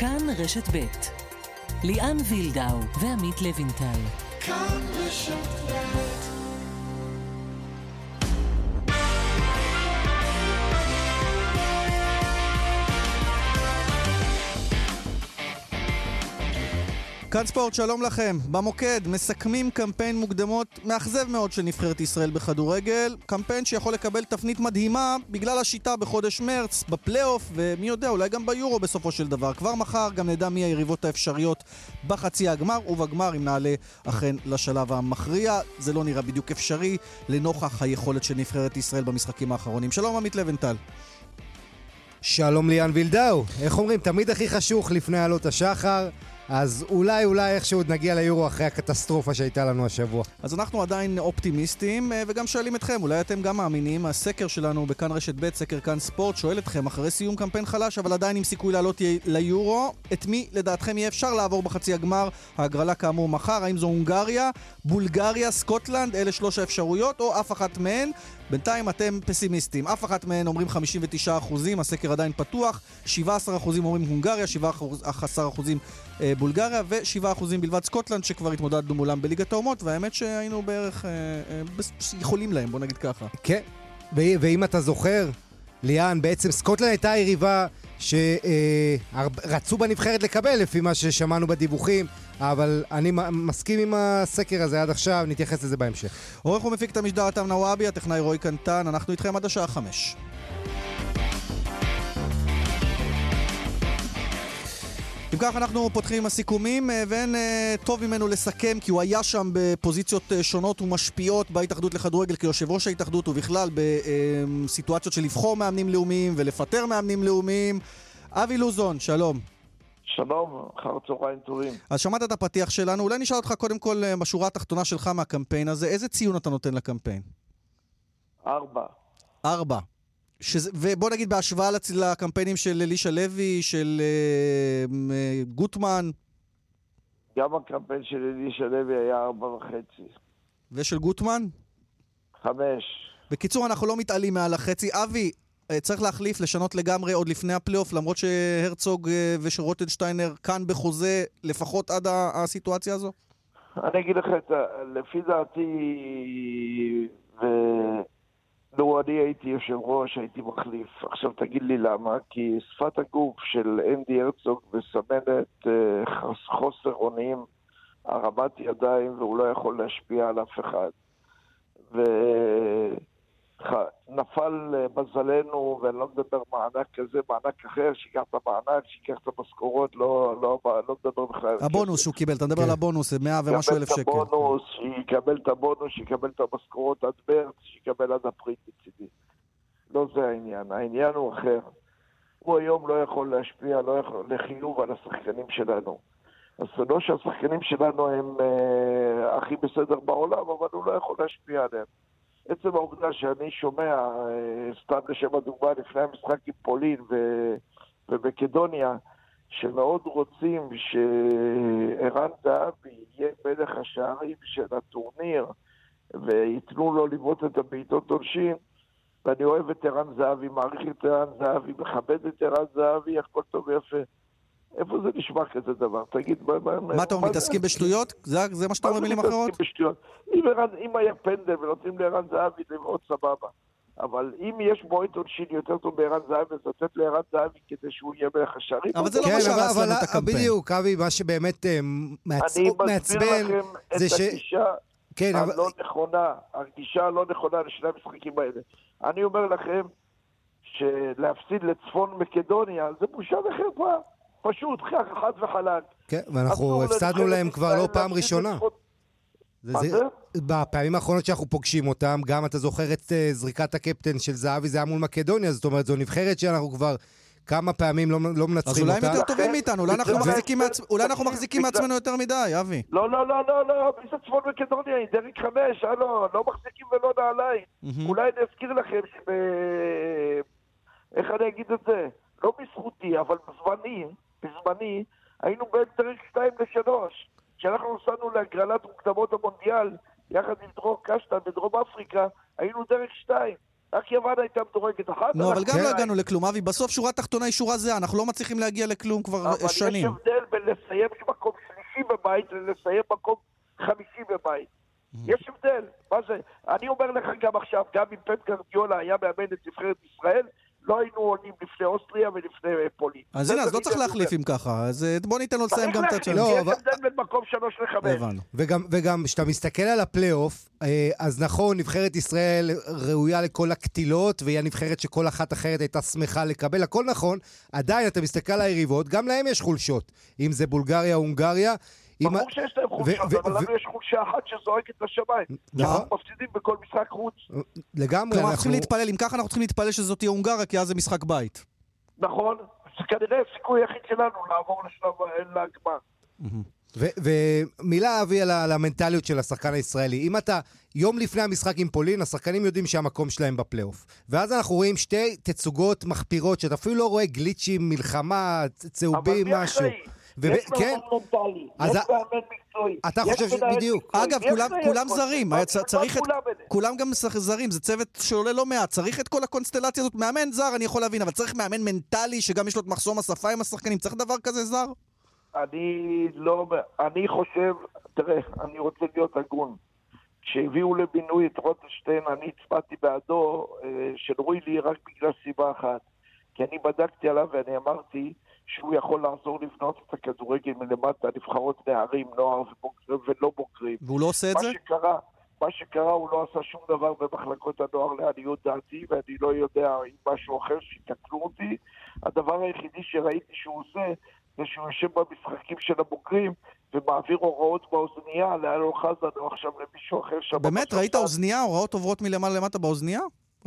כאן רשת ב' ליאן וילדאו ועמית לוינטל. כאן רשת ב' כאן ספורט, שלום לכם. במוקד מסכמים קמפיין מוקדמות מאכזב מאוד של נבחרת ישראל בכדורגל. קמפיין שיכול לקבל תפנית מדהימה בגלל השיטה בחודש מרץ, בפלייאוף, ומי יודע, אולי גם ביורו בסופו של דבר. כבר מחר גם נדע מי היריבות האפשריות בחצי הגמר, ובגמר אם נעלה אכן לשלב המכריע. זה לא נראה בדיוק אפשרי לנוכח היכולת של נבחרת ישראל במשחקים האחרונים. שלום עמית לבנטל. שלום ליאן וילדאו. איך אומרים, תמיד הכי חשוך לפני עלות השחר. אז אולי, אולי איכשהו עוד נגיע ליורו אחרי הקטסטרופה שהייתה לנו השבוע. אז אנחנו עדיין אופטימיסטים, אה, וגם שואלים אתכם, אולי אתם גם מאמינים, הסקר שלנו בכאן רשת ב', סקר כאן ספורט, שואל אתכם, אחרי סיום קמפיין חלש, אבל עדיין עם סיכוי לעלות ליורו, את מי לדעתכם יהיה אפשר לעבור בחצי הגמר? ההגרלה כאמור מחר, האם זו הונגריה, בולגריה, סקוטלנד, אלה שלוש האפשרויות, או אף אחת מהן? בינתיים אתם פסימיסטים. אף אחת מהן אומרים 59 אחוזים, הסקר עדיין פתוח, 17 אחוזים אומרים הונגריה, 17 אחוזים אה, בולגריה ו-7 אחוזים בלבד סקוטלנד, שכבר התמודדנו מולם בליגת האומות, והאמת שהיינו בערך אה, אה, יכולים להם, בוא נגיד ככה. כן, ואם אתה זוכר, ליאן, בעצם סקוטלנד הייתה היריבה שרצו בנבחרת לקבל, לפי מה ששמענו בדיווחים. אבל אני מסכים עם הסקר הזה עד עכשיו, נתייחס לזה בהמשך. עורך ומפיק את המשדר עטם נוואבי, הטכנאי רועי קנטן, אנחנו איתכם עד השעה חמש. אם כך, אנחנו פותחים עם הסיכומים, אה, ואין אה, טוב ממנו לסכם, כי הוא היה שם בפוזיציות אה, שונות ומשפיעות בהתאחדות לכדורגל כיושב ראש ההתאחדות, ובכלל בסיטואציות של לבחור מאמנים לאומיים ולפטר מאמנים לאומיים. אבי לוזון, שלום. שלום, אחר צהריים טובים. אז שמעת את הפתיח שלנו, אולי נשאל אותך קודם כל בשורה התחתונה שלך מהקמפיין הזה, איזה ציון אתה נותן לקמפיין? ארבע. ארבע. שזה, ובוא נגיד בהשוואה לצ... לקמפיינים של אלישע לוי, של אה, אה, גוטמן. גם הקמפיין של אלישע לוי היה ארבע וחצי. ושל גוטמן? חמש. בקיצור, אנחנו לא מתעלים מעל החצי. אבי, אה, צריך להחליף, לשנות לגמרי עוד לפני הפלייאוף, למרות שהרצוג אה, ושרוטנשטיינר כאן בחוזה, לפחות עד הסיטואציה הזו? אני אגיד לך, לפי דעתי, ו... לו אני הייתי יושב ראש, הייתי מחליף. עכשיו תגיד לי למה, כי שפת הגוף של אנדי הרצוג מסמנת uh, חוסר אונים, הרמת ידיים, והוא לא יכול להשפיע על אף אחד. ו... נפל אה, מזלנו, ואני לא מדבר מענק כזה, מענק אחר, שיקח את המענק, שיקח את המשכורות, לא, לא, לא מדבר בכלל. הבונוס שהוא קיבל, אתה מדבר על כן. הבונוס, זה 100 ומשהו אלף שקל. יקבל את הבונוס, שיקבל את הבונוס, שיקבל את המשכורות עד מרץ, שיקבל עד אפריל מצידי. לא זה העניין, העניין הוא אחר. הוא היום לא יכול להשפיע, לא יכול, לחיוב על השחקנים שלנו. אז זה לא שהשחקנים שלנו הם אה, הכי בסדר בעולם, אבל הוא לא יכול להשפיע עליהם. עצם העובדה שאני שומע, אה, סתם לשם הדוגמה, לפני המשחק עם פולין. ומקדוניה, שמאוד רוצים שערן זהבי יהיה מלך השערים של הטורניר וייתנו לו לבעוט את הבעיטות עונשין, ואני אוהב את ערן זהבי, מעריך את ערן זהבי, מכבד את ערן זהבי, הכל טוב ויפה. איפה זה נשמע כזה דבר? תגיד, מה... מה אתה אומר, מתעסקים בשטויות? זה מה שאתה אומר במילים אחרות? מה זה מתעסקים בשטויות? אם היה פנדל ונותנים לערן זהבי, זה מאוד סבבה. אבל אם יש בועט עונשין יותר טוב בערן זהבי, אז לתת לערן זהבי כדי שהוא יהיה מלך השערים. אבל זה לא מה שהרס לנו את הקמפיין. בדיוק, אבי, מה שבאמת אה, מעצבן זה ש... אני מסביר לכם את הגישה כן, הלא נכונה, הגישה הלא נכונה לשני המשחקים האלה. אני אומר לכם שלהפסיד לצפון מקדוניה זה בושה וחרפה. פשוט, חד וחלק. כן, ואנחנו הפסדנו להם כבר לא פעם ראשונה. מה זה? בפעמים האחרונות שאנחנו פוגשים אותם, גם אתה זוכר את uh, זריקת הקפטן של זהבי, זה היה מול מקדוניה, זאת אומרת, זו נבחרת שאנחנו כבר כמה פעמים לא, לא מנצחים אותה. אז אולי הם יותר טובים מאיתנו, אולי אנחנו מחזיקים, מעצ... אולי אנחנו מחזיקים מעצמנו יותר מדי, אבי. לא, לא, לא, לא, לא, מי זה צפון מקדוניה? היא דרג חמש, הלו, לא מחזיקים ולא נעליים. אולי אני אזכיר לכם שב... איך אני אגיד את זה? לא בזכותי, אבל בזמני, בזמני, היינו בין פרק 2 ל-3. כשאנחנו נסענו להגרלת מוקדמות המונדיאל, יחד עם דרור קשטן בדרום אפריקה, היינו דרך 2. רק יוון הייתה מדורגת אחת. נו, אבל גם לא. הגענו לכלום. אבי, בסוף שורה תחתונה היא שורה זהה, אנחנו לא מצליחים להגיע לכלום כבר אבל שנים. יש הבדל בין לסיים מקום שלישי בבית ללסיים מקום חמישי בבית. יש הבדל. מה זה? אני אומר לך גם עכשיו, גם אם פט גרדיולה היה מאמן את נבחרת ישראל, לא היינו עולים לפני אוסטריה ולפני פולין. אז זה הנה, אז לא צריך להחליף. אם ככה. אז אה, בוא ניתן לו לסיים צריך גם את הצד להחליף, שלו. לא, יש אבל- הבדל בין מקום שלוש לחמש. הבנו. וגם, כשאתה מסתכל על הפלייאוף, אה, אז נכון, נבחרת ישראל ראויה לכל הקטילות, והיא הנבחרת שכל אחת אחרת הייתה שמחה לקבל, הכל נכון, עדיין אתה מסתכל על היריבות, גם להם יש חולשות. אם זה בולגריה הונגריה. ברור שיש להם חולשות, אבל לנו יש חולשה אחת שזועקת לשמיים. נכון. אנחנו מפסידים בכל משחק חוץ. לגמרי, אנחנו. צריכים להתפלל, אם ככה אנחנו צריכים להתפלל שזאת תהיה הונגריה, כי אז זה משחק בית. נכון? זה כנראה הסיכוי היחיד שלנו לעבור לשלב. ו- ומילה, אבי, על, המנטליות של השחקן הישראלי. אם אתה יום לפני המשחק עם פולין, השחקנים יודעים שהמקום שלהם בפלייאוף. ואז אנחנו רואים שתי תצוגות מחפירות, שאתה אפילו לא רואה גליצ'ים, מלחמה, צהובים, אבל מי משהו. אחראי? יש כן, מאמן מנטלי, יש מאמן מקצועי. אתה חושב ש- בדיוק. אגב, כולם-. זרים, צריך את- כולם גם זרים, זה צוות שעולה לא מעט. צריך את כל הקונסטלציה הזאת. מאמן זר, אני יכול להבין, אבל צריך מאמן מנטלי שגם יש לו את מחסום השפה עם השחקנים. צריך דבר כזה זר? אני לא... אני חושב... תראה, אני רוצה להיות הגון. כשהביאו לבינוי את רוטשטיין, אני הצבעתי בעדו אה, של רוילי רק בגלל סיבה אחת. כי אני בדקתי עליו ואני אמרתי שהוא יכול לעזור לבנות את הכדורגל מלמטה, נבחרות נערים, נוער ובוגרים ולא בוגרים. והוא לא עושה את זה? שקרה, מה שקרה, הוא לא עשה שום דבר במחלקות הנוער לעניות דעתי, ואני לא יודע אם משהו אחר, שיתקנו אותי. הדבר היחידי שראיתי שהוא עושה, זה שהוא יושב במשחקים של הבוגרים, ומעביר הוראות באוזנייה לאלון חזן או עכשיו למישהו אחר שם. באמת. ראית אוזנייה? הוראות עוברות מלמעלה למטה באוזנייה?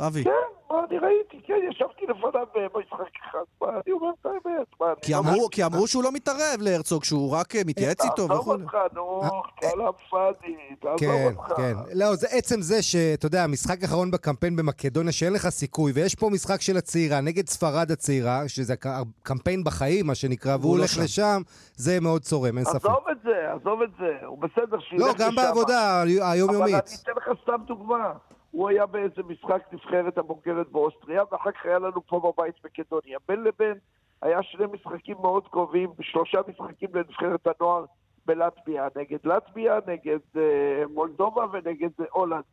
אבי. כן, מה אני ראיתי, כן, ישבתי לפניו במשחק אחד, מה, אני אומר את האמת. מה, כי לא אמרו, כי אמרו שהוא לא מתערב להרצוג, שהוא רק אה, מתייעץ איתו תעזוב וכו'. אותך, נו, אה, כלאם פאדי, תעזוב כן, אותך. כן. לא, זה עצם זה שאתה יודע, המשחק האחרון בקמפיין במקדוניה, שאין לך סיכוי, ויש פה משחק של הצעירה נגד ספרד הצעירה, שזה קמפיין בחיים, מה שנקרא, והוא לא הולך שם. לשם, זה מאוד צורם, אין ספק. עזוב את זה, עזוב את זה, הוא בסדר שילך לא, לשם. גם בעבודה אבל היומיומית. אני אתן לך סתם דוגמה. הוא היה באיזה משחק נבחרת הבוגרת באוסטריה, ואחר כך היה לנו פה בבית מקדוניה. בין לבין היה שני משחקים מאוד קרובים, שלושה משחקים לנבחרת הנוער בלטביה, נגד לטביה, נגד אה, מולדובה ונגד הולנד.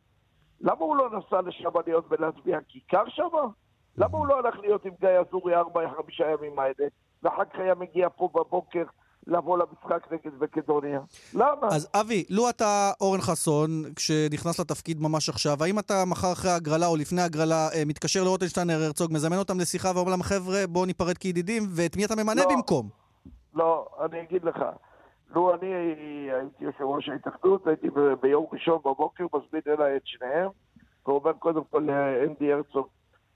למה הוא לא נסע לשם להיות בלטביה? כי קר שם? למה הוא לא הלך להיות עם גיא אזורי ארבע, חמישה ימים האלה, ואחר כך היה מגיע פה בבוקר לבוא למשחק נגד מקדוניה? למה? אז אבי, לו אתה אורן חסון, כשנכנס לתפקיד ממש עכשיו, האם אתה מחר אחרי ההגרלה או לפני ההגרלה אה, מתקשר לרוטנשטיינר הרצוג, מזמן אותם לשיחה ואומר להם, חבר'ה, בואו ניפרד כידידים, ואת מי אתה ממנה לא. במקום? לא, אני אגיד לך. לו אני הייתי יושב ראש ההתאחדות, הייתי ביום ראשון בבוקר מזמין אליי את שניהם, ואומר קודם כל לאנדי הרצוג,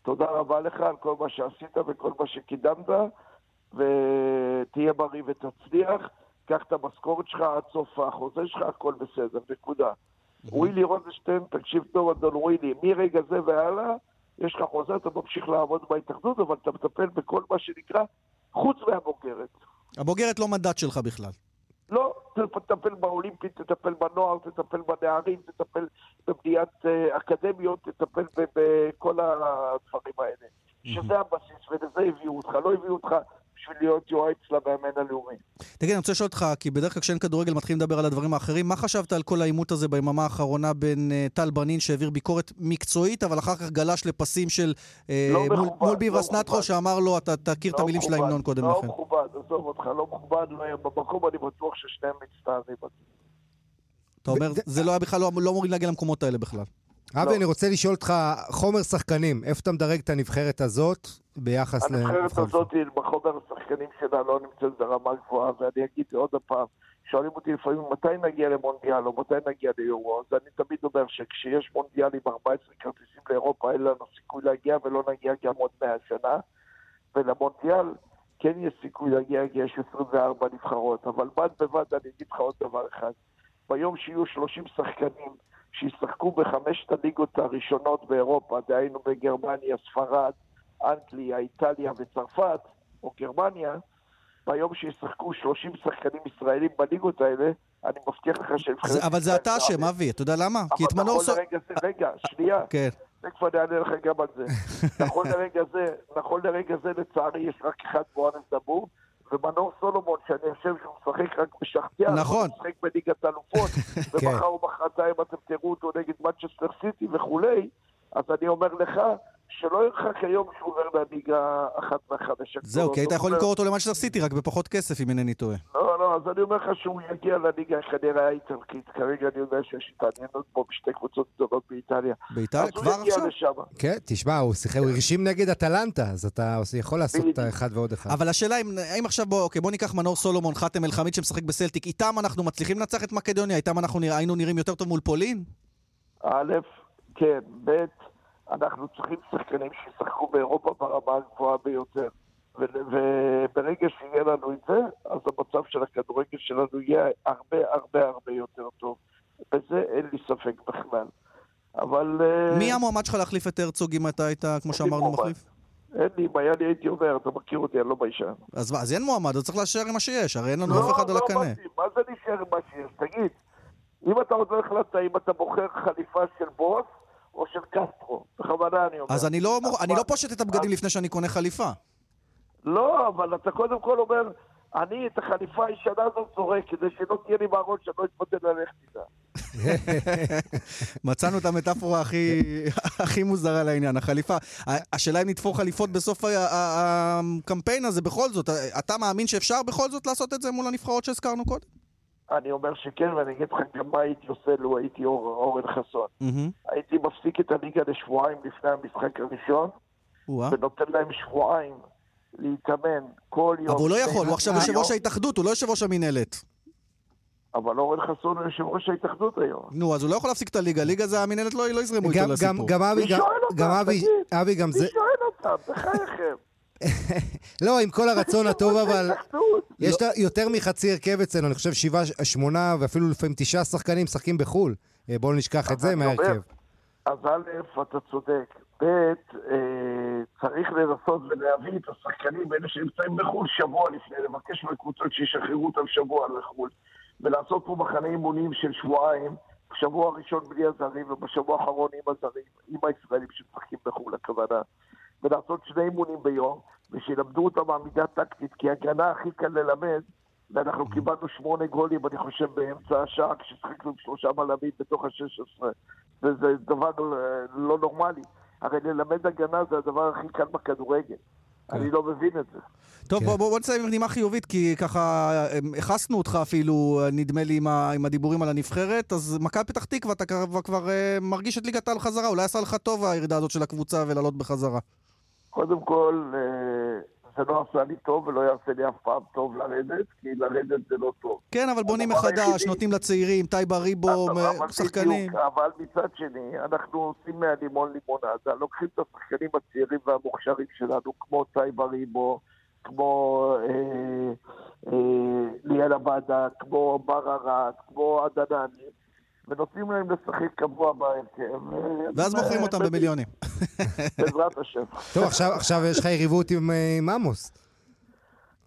תודה רבה לך על כל מה שעשית וכל מה שקידמת, ותהיה בריא ותצליח, קח את המשכורת שלך עד סוף החוזה שלך, הכל בסדר, נקודה. ווילי רוזנשטיין, תקשיב טוב, אדון ווילי, מרגע זה והלאה, יש לך חוזה, אתה ממשיך לעבוד בהתאחדות, אבל אתה מטפל בכל מה שנקרא חוץ מהבוגרת. הבוגרת לא מנדט שלך בכלל. לא, תטפל באולימפית, תטפל בנוער, תטפל בנערים, תטפל בבניית אה, אקדמיות, תטפל בכל הדברים האלה. שזה הבסיס, ולזה הביאו אותך. לא הביאו אותך בשביל להיות יועץ למאמן הלאומי. תגיד, אני רוצה לשאול אותך, כי בדרך כלל כשאין כדורגל מתחילים לדבר על הדברים האחרים, מה חשבת על כל העימות הזה ביממה האחרונה בין אה, טל בנין, שהעביר ביקורת מקצועית, אבל אחר כך גלש לפסים של אה, לא מול, מכובד, מול לא ביברס נטחו. שאמר לו, אתה תכיר את לא המילים של ההמנון קודם לא לכן. מכובד, עזוב אותך, לא מכובד, לא במקום, אני בטוח ששניהם מצטערים. אתה אומר, זה- זה לא היה בכלל, לא, לא מוריד להגיע למקומות האלה בכלל. אבי, לא. אני רוצה לשאול אותך, חומר שחקנים, איפה אתה מדרג את הנבחרת הזאת ביחס הנבחרת לנבחרת? הזאת, בחומר השחקנים שלה, לא נמצאת ברמה גבוהה, ואני אגיד עוד פעם, שואלים אותי לפעמים מתי נגיע למונדיאל או מתי נגיע ליורו, אז אני תמיד אומר שכשיש מונדיאל עם 14 כרטיסים לאירופה, אין לנו סיכוי להגיע ולא נגיע גם עוד 100 שנה, ולמונדיאל כן יש סיכוי להגיע, כי יש 24 נבחרות, אבל בד בבד אני אגיד לך עוד דבר אחד, ביום שיהיו 30 שחקנים שישחקו בחמשת הליגות הראשונות באירופה, דהיינו בגרמניה, ספרד, אנגליה, איטליה וצרפת, או גרמניה, ביום שישחקו 30 שחקנים ישראלים בליגות האלה, אני מבטיח לך. זה, אבל זה אתה אשם. אבי, אתה יודע למה? כי את מנור זה, רגע, שנייה. כן. תכף אני אענה לך גם על זה. נכון לרגע זה, נכון לרגע זה, לצערי, יש רק אחד בואנס דבור, ומנור סולומון, שאני חושב שהוא משחק רק בשחטיין, נכון. הוא משחק בליגת אלופות, ומחר או מחרתיים אתם תראו אותו נגד מצ'סטר סיטי וכולי, אז אני אומר לך, שלא ירחק היום שהוא עובר לליגה אחת מהחמש הגדולות. זהו, כי היית יכול למכור אותו למנצ'סטר סיטי, רק בפחות כסף, אם אינני טועה. לא, לא, אז אני אומר לך שהוא יגיע לליגה כנראה האיטלקית. כרגע אני יודע שיש התעניינות פה בשתי קבוצות גדולות באיטליה. באיטליה? אז כבר הוא יגיע עכשיו? לשם. כן, תשמע, הוא שיחק, הוא הרשים נגד אטלנטה, אז אתה יכול לעשות את. האחד ועוד אחד. אבל השאלה אם, עכשיו בוא, אוקיי, בוא ניקח מנור סולומון, חאתם אל-חמיד שמשחק בסלטיק, איתם אנחנו מצליחים לנצח את מקדוניה? איתם אנחנו היינו נראים יותר טוב מול פולין? א', כן, ב', אנחנו צריכים שחקנים שישחקו באירופה ברמה הגבוהה ביותר. וברגע שיהיה לנו את זה, אז המצב של הכדורגל שלנו יהיה הרבה הרבה הרבה יותר טוב. בזה אין לי ספק בכלל. אבל... אה, מי המועמד שלך להחליף את הרצוג אם אתה היית, כמו שאמרנו, מועמד. מחליף? אין לי, אם היה לי הייתי אומר, אתה מכיר אותי, אני לא ביישן. אז אז אין מועמד, אז צריך להישאר עם מה שיש, הרי אין לנו אף אחד על לא, הקנה. אמרתי, מה זה נשאר עם מה שיש? תגיד, אם אתה עוד לא החלטת אם אתה בוחר חליפה של בוס או של קסטרו, בכוונה אני אומר. אז אני לא, מור- אני לא פושט את הבגדים לפני שאני קונה חליפה. לא, אבל אתה קודם כל אומר, אני את החליפה הישנה הזאת זורק כדי שלא תהיה לי בארון שאני לא אתפתל ללכת איתה. מצאנו את המטאפורה הכי, הכי מוזרה לעניין, החליפה. השאלה אם נתפור חליפות בסוף הקמפיין הזה בכל זאת. אתה מאמין שאפשר בכל זאת לעשות את זה מול הנבחרות שהזכרנו קודם? אני אומר שכן, ואני אגיד לך גם מה הייתי עושה לו הייתי אור, אורן חסון. מהמם. הייתי מפסיק את הליגה לשבועיים לפני המשחק הראשון. ונותן להם שבועיים להתאמן כל יום. אבל הוא לא יכול, הוא עכשיו. יושב ראש ההתאחדות, הוא לא יושב ראש המינהלת. אבל אורן חסון הוא יושב ראש ההתאחדות היום. נו, אז הוא לא יכול להפסיק את הליגה. ליגה זה המינהלת לא לא יזרמו גם- איתו גם- לסיפור. גם אבי, גם-. אבי, גם זה... מי שואל אותם? בחייכם. לא, עם כל הרצון הטוב, אבל... יש יותר מחצי הרכב אצלנו, אני חושב שבעה, שמונה ואפילו לפעמים תשעה שחקנים משחקים בחו"ל. אה, בואו נשכח את זה מההרכב. אז א', אתה צודק. ב', אה, צריך לנסות ולהביא את השחקנים האלה שנמצאים בחו"ל שבוע לפני, לבקש מהקבוצות שישחררו אותם שבוע לחו"ל, ולעשות פה מחנה אימונים של שבועיים, בשבוע הראשון בלי הזרים ובשבוע האחרון עם הזרים, עם הישראלים שמשחקים בחו"ל, הכוונה, ולעשות שני אימונים ביום, ושילמדו אותם עמידה טקטית, כי הגנה הכי קל ללמד, ואנחנו קיבלנו שמונה גולים, אני חושב, באמצע השעה, כששחקנו עם שלושה בלמים בתוך ה-16. וזה דבר אה, לא נורמלי. הרי ללמד הגנה זה הדבר הכי קל בכדורגל. אני לא מבין את זה. טוב, כן. בוא, בוא, בוא נסיים עם נימה חיובית, כי ככה אמ, הכסנו אותך אפילו, נדמה לי, עם, ה, עם הדיבורים על הנבחרת, אז מכבי פתח תקווה, אתה כבר, כבר אה, מרגיש את ליגת העל חזרה, אולי עשה לך טוב הירידה הזאת של הקבוצה ולעלות בחזרה. קודם כל, אה, זה לא עשה לי טוב ולא יעשה לי אף פעם טוב לרדת, כי לרדת זה לא טוב. כן, אבל בונים מחדש, נותנים לצעירים, טייבה ריבו, אה, שחקנים. אבל מצד שני, אנחנו עושים מהלימון לימונדה, לוקחים את השחקנים הצעירים והמוכשרים שלנו, כמו טייבה ריבו, כמו אה, אה, ליאל עבדה, כמו בר ארד, כמו עדנני, ונותנים להם לשחק קבוע בהרכב. אה, ואז מוכרים אותם במיליונים. בעזרת השם. טוב, עכשיו- עכשיו יש לך יריבות עם אה, עם עמוס.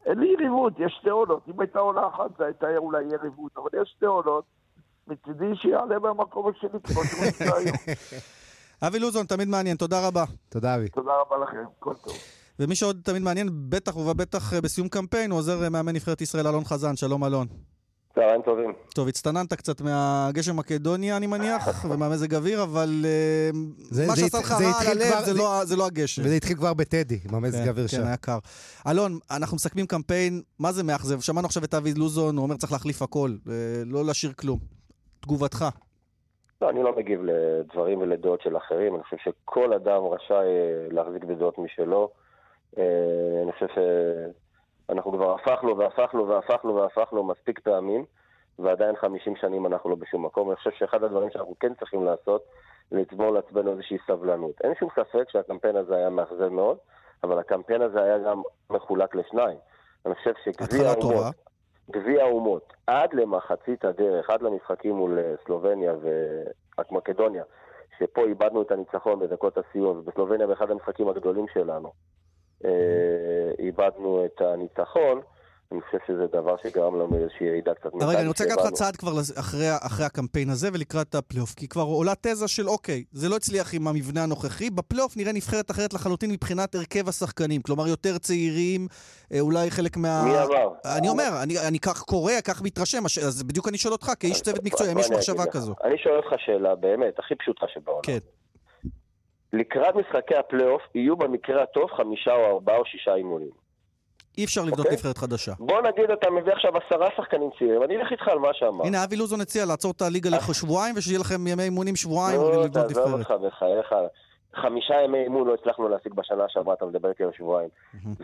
אין לי יריבות, יש שתי עונות. אם הייתה עונה אחת זה הייתה אולי יריבות, אבל יש שתי עונות. מצידי שיעלה מהמקום השני כמו שהוא נמצא היום. אבי לוזון, תמיד מעניין, תודה רבה. תודה, אבי. תודה רבה לכם, כל טוב. ומי שעוד תמיד מעניין, בטח ובטח אה, בסיום קמפיין, הוא עוזר אה, מאמן נבחרת ישראל אלון חזן, שלום אלון. צהריים טובים. טוב, הצטננת קצת מהגשם מקדוניה, אני מניח, ומהמזג אוויר, אבל אה, זה- מה שעשה לך רע על הלב כבר- זה זה- לא- זה לא הגשם. וזה התחיל כבר בטדי, עם המזג כן, האוויר כן, שם. היה קר. אלון, אנחנו מסכמים קמפיין, מה זה מאכזב? שמענו עכשיו את אבי לוזון, הוא אומר צריך להחליף הכל, אה, לא להשאיר כלום. תגובתך. לא, אני לא מגיב לדברים ולדעות של אחרים, אני חושב שכל אדם רשאי אה, להחזיק בדעות משלו. אני חושב שאנחנו כבר הפכנו והפכנו והפכנו והפכנו מספיק פעמים, ועדיין 50 שנים אנחנו לא בשום מקום. אני חושב שאחד הדברים שאנחנו כן צריכים לעשות, זה לצבור לעצמנו איזושהי סבלנות. אין שום ספק שהקמפיין הזה היה מאכזב מאוד, אבל הקמפיין הזה היה גם מחולק לשניים. אני חושב שגביע. האומות, גביע האומות, עד למחצית הדרך, עד למשחקים מול אה, סלובניה ומקדוניה, שפה איבדנו את הניצחון בדקות הסיום, ובסלובניה באחד המשחקים הגדולים שלנו, אה, איבדנו את הניצחון, אני חושב שזה דבר שגרם לנו איזושהי ירידה קצת. רגע, אני רוצה לקחת לך צעד כבר אחרי, אחרי הקמפיין הזה ולקראת הפלייאוף, כי כבר עולה תזה של אוקיי, זה לא הצליח עם המבנה הנוכחי, בפלייאוף נראה נבחרת אחרת לחלוטין מבחינת הרכב השחקנים, כלומר יותר צעירים, אה, אולי חלק מה... מי אמר? אני אומר, אני, אני כך קורא, כך מתרשם, אז בדיוק אני שואל אותך, כאיש צוות מקצועי, האם יש מחשבה כזו? אני שואל אותך שאלה באמת, הכי פשוטה שבעולם. כן. לקראת משחקי הפלייאוף יהיו במקרה הטוב חמישה או ארבעה או שישה אימונים. אי אפשר לבנות okay. אוקיי. נבחרת חדשה. בוא נגיד אתה מביא עכשיו עשרה שחקנים צעירים, אני אלך איתך על מה שאמרת. הנה, אבי לוזון הציע לעצור את הליגה לשבועיים, ושיהיה לכם ימי אימונים שבועיים לא, ולבנות נבחרת. לא, תעזוב אותך בחייך. חמישה ימי אימון לא הצלחנו להשיג בשנה שעברה, אתה מדבר איתי על שבועיים.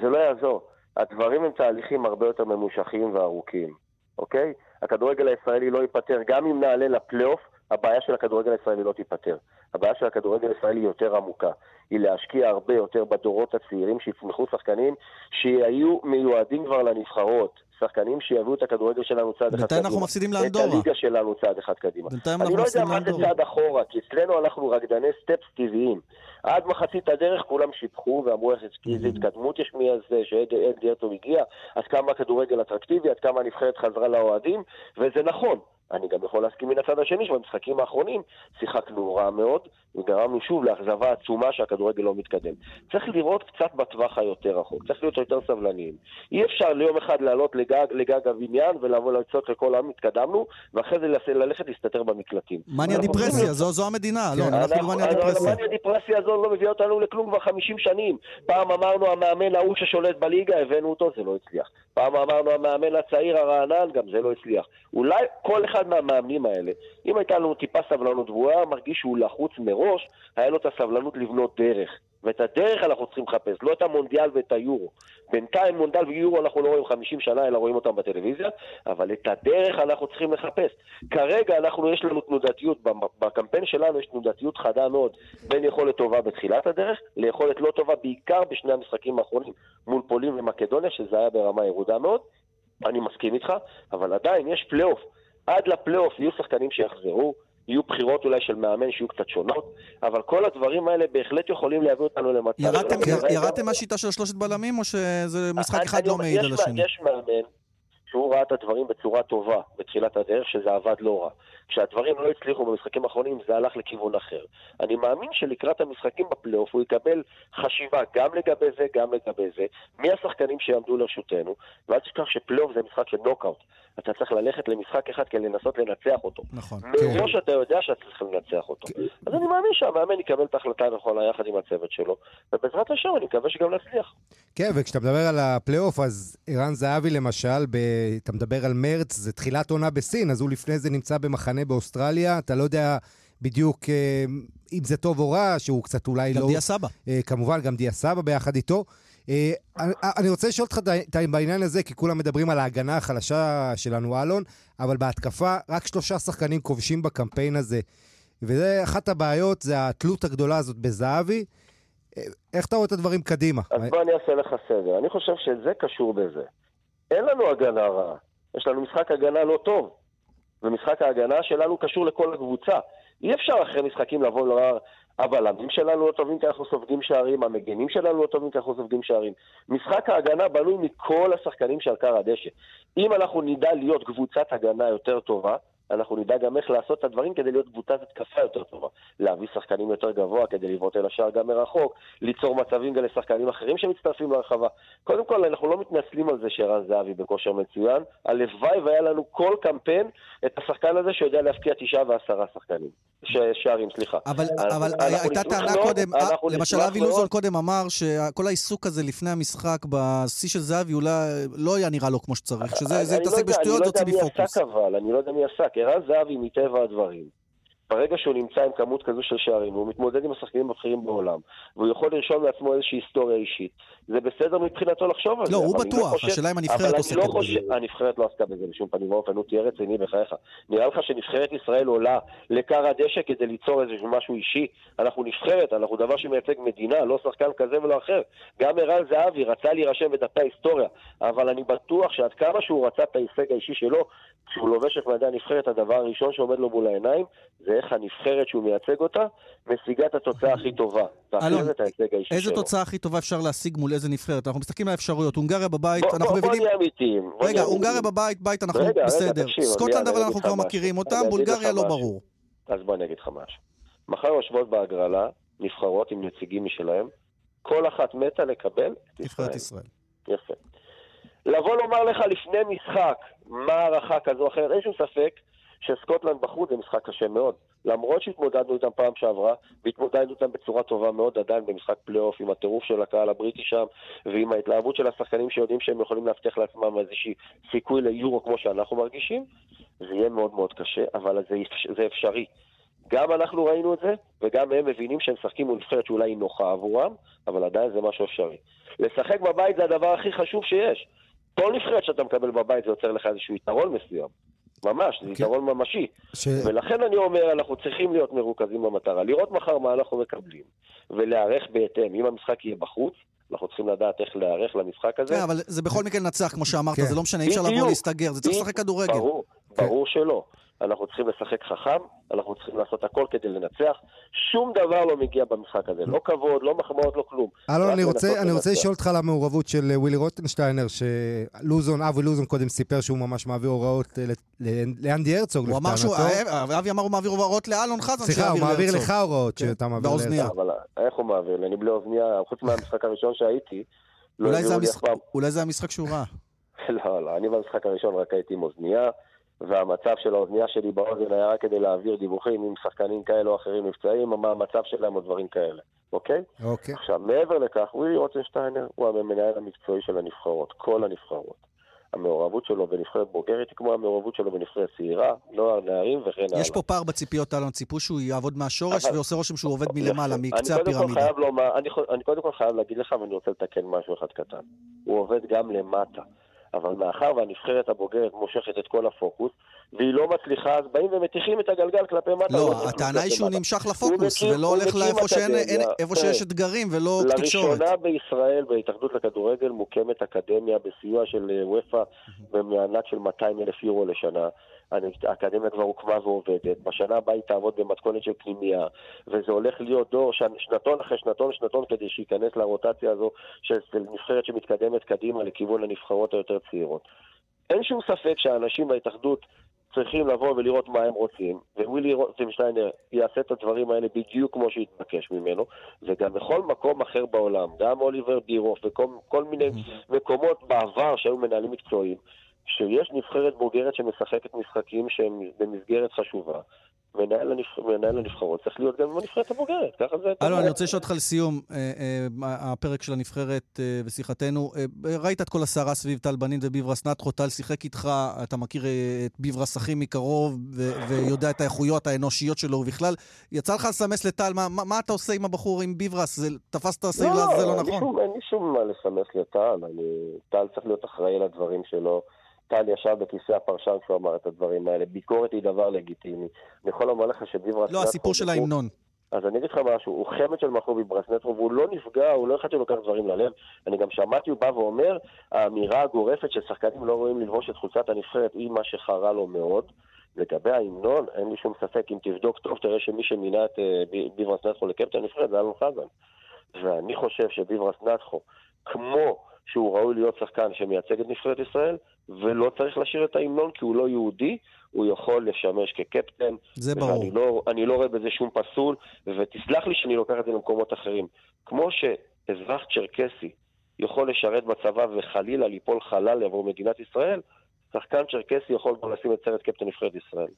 זה לא יעזור. הדברים הם תהליכים הרבה יותר ממושכים וארוכים, אוקיי? הכדורגל הישראלי לא ייפתר, גם אם נעלה לפלייאוף, הבעיה של הכדורגל הישראלי לא תיפתר. הבעיה של הכדורגל הישראלי היא יותר עמוקה. היא להשקיע הרבה יותר בדורות הצעירים, שיצמחו שחקנים שיהיו מיועדים כבר לנבחרות. שחקנים שיביאו את הכדורגל שלנו צעד אחד קדימה. בינתיים אנחנו מפסידים לאנדורה. את הליגה שלנו צעד אחד קדימה. בינתיים אנחנו מפסידים לאנדורה. אני לא יודע מה זה צעד אחורה, כי אצלנו אנחנו רקדני סטפס טבעיים. עד מחצית הדרך כולם שיבחו ואמרו איך איזה התקדמות יש מאז שעד גרטוב הגיע, עד כמה הכדורגל אטרקטיבי, עד כמה הנבחרת חזרה לאוהדים, וזה נכון. אני גם יכול להסכים מן הצד השני שבמשחקים האחרונים שיחקנו רע מאוד וגרמנו שוב לאכזבה עצומה שהכדורגל לא מתקדם. צריך לראות קצת בטווח היותר רחוק, צריך להיות יותר סבלניים. אי אפשר ליום אחד לעלות לגג, לגג הבניין ולבוא לצעוק לכל העם, התקדמנו, ואחרי זה ללכת להסתתר במקלטים. מניה דיפרסיה, זו, זו המדינה, לא, אנחנו במניה דיפרסיה. המניה דיפרסיה הזו לא מביאה אותנו לכלום כבר 50 שנים. פעם אמרנו המאמן ההוא ששולט בליגה, הבאנו אותו, זה לא הצליח. פעם אמרנו המאמן הצעיר הרענן, גם זה לא הצליח. אולי כל אחד מהמאמנים האלה, אם הייתה לנו טיפה סבלנות והוא היה מרגיש שהוא לחוץ מראש, היה לו את הסבלנות לבנות דרך. ואת הדרך אנחנו צריכים לחפש, לא את המונדיאל ואת היורו. בינתיים מונדיאל ויורו אנחנו לא רואים 50 שנה, אלא רואים אותם בטלוויזיה, אבל את הדרך אנחנו צריכים לחפש. כרגע אנחנו, יש לנו תנודתיות, בקמפיין שלנו יש תנודתיות חדה מאוד בין יכולת טובה בתחילת הדרך, ליכולת לא טובה בעיקר בשני המשחקים האחרונים, מול פולין ומקדוניה, שזה היה ברמה ירודה מאוד. אני מסכים איתך, אבל עדיין יש פלייאוף. עד לפלייאוף יהיו שחקנים שיחזרו, יהיו בחירות אולי של מאמן שיהיו קצת שונות, אבל כל הדברים האלה בהחלט יכולים להביא אותנו למצב... ירדתם, ירדתם מהשיטה של שלושת בלמים, או שזה משחק אחד לא מעיד על השני? יש מאמן שהוא ראה את הדברים בצורה טובה בתחילת הדרך, שזה עבד לא רע. כשהדברים לא הצליחו במשחקים האחרונים, זה הלך לכיוון אחר. אני מאמין שלקראת המשחקים בפלייאוף הוא יקבל חשיבה גם לגבי זה, גם לגבי זה, מי השחקנים שיעמדו לרשותנו, ואל תשכח שפלייאוף זה משחק של נוקאוט. אתה צריך ללכת למשחק אחד כדי לנסות לנצח אותו. נכון. מראש כן. אתה יודע שאתה צריך לנצח אותו. כן. אז אני מאמין שהמאמן יקבל את ההחלטה הנכונה יחד עם הצוות שלו, ובעזרת השם אני מקווה שגם נצליח. כן, וכשאתה מדבר על הפלייאוף, אז ערן זהבי למשל, ב... אתה מדבר על מרץ, זה תחילת עונה בסין, אז הוא לפני זה נמצא במחנה באוסטרליה, אתה לא יודע בדיוק אה, אם זה טוב או רע, שהוא קצת אולי גם לא... גם דיה סבא. אה, כמובן, גם דיה סבא ביחד איתו. אה, אני רוצה לשאול אותך בעניין הזה, כי כולם מדברים על ההגנה החלשה שלנו, אלון, אבל בהתקפה רק שלושה שחקנים כובשים בקמפיין הזה. וזה אחת הבעיות, זה התלות הגדולה הזאת בזהבי. איך אתה רואה את הדברים קדימה? אז בוא אני אעשה לך סדר. אני חושב שזה קשור בזה. אין לנו הגנה רעה. יש לנו משחק הגנה לא טוב. ומשחק ההגנה שלנו קשור לכל הקבוצה. אי אפשר אחרי משחקים לבוא ולומר, הבלמים שלנו לא טובים כי אנחנו סופגים שערים, המגנים שלנו לא טובים כי אנחנו סופגים שערים. משחק ההגנה בנוי מכל השחקנים שעל קר הדשא. אם אנחנו נדע להיות קבוצת הגנה יותר טובה, אנחנו נדע גם איך לעשות את הדברים כדי להיות קבוצת התקפה יותר טובה. להביא שחקנים יותר גבוה כדי לבעוט אל השער גם מרחוק, ליצור מצבים גם לשחקנים אחרים שמצטרפים לרחבה. קודם כל, אנחנו לא מתנצלים על זה שערן זהבי בכושר מצוין. הלוואי והיה לנו כל קמפיין את השחקן הזה שיודע להפקיע תשעה ועשרה שחקנים. ש... שערים, סליחה. אבל, אבל הייתה טענה לא, קודם, למשל אבי לוזון קודם אמר שכל העיסוק הזה לפני המשחק בשיא של זהבי אולי לא היה נראה לו כמו שצריך, שזה התעסק לא בשטויות, זה הוציא מפוקוס. אני לא יודע מי עסק, ערן זהבי מטבע הדברים. ברגע שהוא נמצא עם כמות כזו של שערים, והוא מתמודד עם השחקנים הבכירים בעולם, והוא יכול לרשום לעצמו איזושהי היסטוריה אישית, זה בסדר מבחינתו לחשוב על לא, זה. לא, הוא בטוח, לא השאלה אם הנבחרת עוסקת לא חושב, בזה. הנבחרת לא עסקה בזה בשום פנים ואופן, הוא תהיה רציני בחייך. נראה לך שנבחרת ישראל עולה לכר הדשא כדי ליצור איזשהו משהו אישי? אנחנו נבחרת, אנחנו דבר שמייצג מדינה, לא שחקן כזה ולא אחר. גם ערן זהבי רצה להירשם בדפי ההיסטוריה, אבל אני בטוח שעד כמה שהוא רצה את ההישג האישי שלו, כשהוא לובש את מדעי הנבחרת, הדבר הראשון שעומד לו מול העיניים, זה איך הנבחרת שהוא מייצג אותה, משיגה את התוצאה הכי טובה. אלון, איזה תוצאה הכי טובה אפשר להשיג מול לאיזה נבחרת. אנחנו מסתכלים על האפשרויות. הונגריה בבית, בוא, אנחנו בוא, בוא מבינים... נהיה אמיתיים. רגע, הונגריה. בבית, בית אנחנו רגע, בסדר. סקוטלנד אבל אנחנו כבר מכירים. אותם, בולגריה לא. ברור. אז בוא אני אגיד לך משהו. מחר יושבות בהגרלה נבחרות עם נציגים משלהם, כל אחת מתה לקבל את נבחרת ישראל. ישראל. יפה. לבוא לומר לך לפני משחק מה הערכה כזו או אחרת, אין שום ספק שסקוטלנד בחוץ זה משחק קשה מאוד. למרות שהתמודדנו איתם פעם שעברה, והתמודדנו איתם בצורה טובה מאוד עדיין במשחק פלייאוף עם הטירוף של הקהל הבריטי שם, ועם ההתלהבות של השחקנים שיודעים שהם יכולים להבטיח לעצמם איזשהו סיכוי ליורו כמו שאנחנו מרגישים, זה יהיה מאוד מאוד קשה, אבל זה, זה אפשרי. גם אנחנו ראינו את זה, וגם הם מבינים שהם משחקים מול נבחרת שאולי היא נוחה עבורם, אבל עדיין זה משהו אפשרי. לשחק בבית זה הדבר הכי חשוב שיש. כל נבחרת שאתה מקבל בבית זה יוצר לך איזשהו יתרון מסוים. ממש, זה כן. יתרון ממשי. ש... ולכן אני אומר, אנחנו צריכים להיות מרוכזים במטרה. לראות מחר מה אנחנו מקבלים, ולהיערך בהתאם. אם המשחק יהיה בחוץ, אנחנו צריכים לדעת איך להיערך למשחק הזה. כן, אבל זה בכל מקרה לנצח, כמו שאמרת, כן. זה לא משנה, אי אפשר לבוא. להסתגר, זה צריך לשחק כדורגל. ברור, כן. ברור שלא. אנחנו צריכים לשחק חכם, אנחנו צריכים לעשות הכל כדי לנצח. שום דבר לא מגיע במשחק הזה. לא כבוד, לא מחמאות, לא כלום. אלון, אני רוצה, אני רוצה. לשאול אותך על המעורבות של אה, ווילי רוטנשטיינר, שלוזון, אבי לוזון קודם סיפר שהוא ממש מעביר הוראות אה, ל- ל- לאנדי הרצוג, הוא אמר שהוא. אה, אבי אמר הוא מעביר הוראות לאלון חזן סליחה, הוא מעביר. לך הוראות כן, שאתה מעביר. להרצוג. אבל איך הוא מעביר לי? אני בלי אוזנייה, חוץ מהמשחק הראשון שהייתי, לא אולי זה המשחק- שהוא ראה. לא, לא, אני במשחק הראשון רק הייתי עם אוזנייה, והמצב של האוזנייה שלי באוזן היה רק כדי להעביר דיווחים עם שחקנים כאלה או אחרים נפצעים, מה המצב שלהם או דברים כאלה, אוקיי? אוקיי. עכשיו, מעבר לכך, ווילי רוטנשטיינר הוא המנהל המקצועי של הנבחרות, כל הנבחרות. המעורבות שלו בנבחרת בוגרת היא כמו המעורבות שלו בנבחרת צעירה, נוער, נערים וכן הלאה. יש פה פער בציפיות, אלון, ציפו שהוא יעבוד מהשורש אבל- ועושה רושם שהוא עובד מלמעלה. מקצה אני הפירמידה. אני, חו- אני קודם כל חייב להגיד לך, ואני רוצה לתקן משהו אחד קטן. הוא עובד גם למטה. אבל מאחר והנבחרת הבוגרת מושכת את כל הפוקוס, והיא לא מצליחה, אז באים ומטיחים את הגלגל כלפי מטה. לא, מטיחים הטענה היא שהוא מטה. נמשך לפוקוס, מקים- ולא הולך לאיפה שאין- אין-. איפה שיש אתגרים ולא תקשורת. לראשונה בישראל, בהתאחדות לכדורגל, מוקמת אקדמיה בסיוע של אה, וופא במענק של 200 אלף יורו לשנה. האקדמיה כבר הוקמה ועובדת, בשנה הבאה היא תעבוד במתכונת של פנימייה, וזה הולך להיות דור שנ- שנתון אחרי שנתון שנתון כדי שייכנס לרוטציה הזו של נבחרת שמתקדמת קדימה לכיוון הנבחרות היותר צעירות. אין שום ספק שהאנשים בהתאחדות צריכים לבוא ולראות מה הם רוצים, ווילי רוטנשטיינר יעשה את הדברים האלה בדיוק כמו שהתבקש ממנו, וגם בכל מקום אחר בעולם, גם אוליבר בירוף וכל כל מיני מקומות בעבר שהיו מנהלים מקצועיים, שיש נבחרת בוגרת שמשחקת משחקים שהם במסגרת חשובה, מנהל, הנבח... מנהל הנבחרות צריך להיות גם בנבחרת הבוגרת, ככה זה... אלון, אני רוצה לשאול אותך לסיום, אה, אה, הפרק של הנבחרת אה, ושיחתנו. ראית את כל הסערה סביב טל בנין וביברס נטחו, טל שיחק איתך, אתה מכיר את ביברס הכי מקרוב, ויודע את האיכויות האנושיות שלו, ובכלל, יצא לך לסמס לטל, מה, מה, אתה עושה עם הבחור, עם ביברס? זה, תפסת לעזאזל לא אין לי נכון. שום- אין לי שום מה לסמס לטל, אני... טל צריך להיות אחראי לדברים שלו. טל ישב בכיסא הפרשן כשהוא אמר את הדברים האלה. ביקורת היא דבר לגיטימי. אני יכול לומר לך שביברס... לא, הסיפור של ההמנון. אז אני אגיד לך משהו, הוא חמד של מחובי ברסנטרו, והוא לא נפגע, הוא לא אחד שלוקח דברים ללב. אני גם שמעתי, הוא בא ואומר, האמירה הגורפת ששחקנים לא רואים ללבוש את חולצת הנבחרת היא מה שחרה לו מאוד. לגבי ההמנון, אין לי שום ספק, אם תבדוק טוב, תראה שמי שמינה את אה, ביברס נטחו לקפטן הנבחרת זה אלון חזן. ואני חושב שביברס נטחו, כמו שהוא ראוי להיות שחקן שמייצג את נבחרת ישראל, ולא צריך לשיר את ההמנון כי הוא לא יהודי, הוא יכול לשמש כקפטן. זה ברור. ואני לא, אני לא רואה בזה שום פסול, ותסלח לי שאני לוקח את זה למקומות אחרים. כמו שאזרח צ'רקסי יכול לשרת בצבא וחלילה ליפול חלל עבור מדינת ישראל, שחקן צ'רקסי יכול גם לשים את סרט קפטן נבחרת ישראל.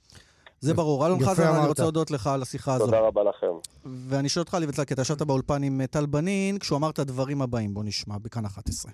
זה ברור. אלון חזן, אני. רוצה להודות לך על השיחה הזו. תודה רבה לכם. ואני שואל אותך, ליבטלה, כי אתה ישבת באולפן עם אה, טל בנין, כשהוא אמר את הדברים הבאים, בוא נשמע, בכאן 11.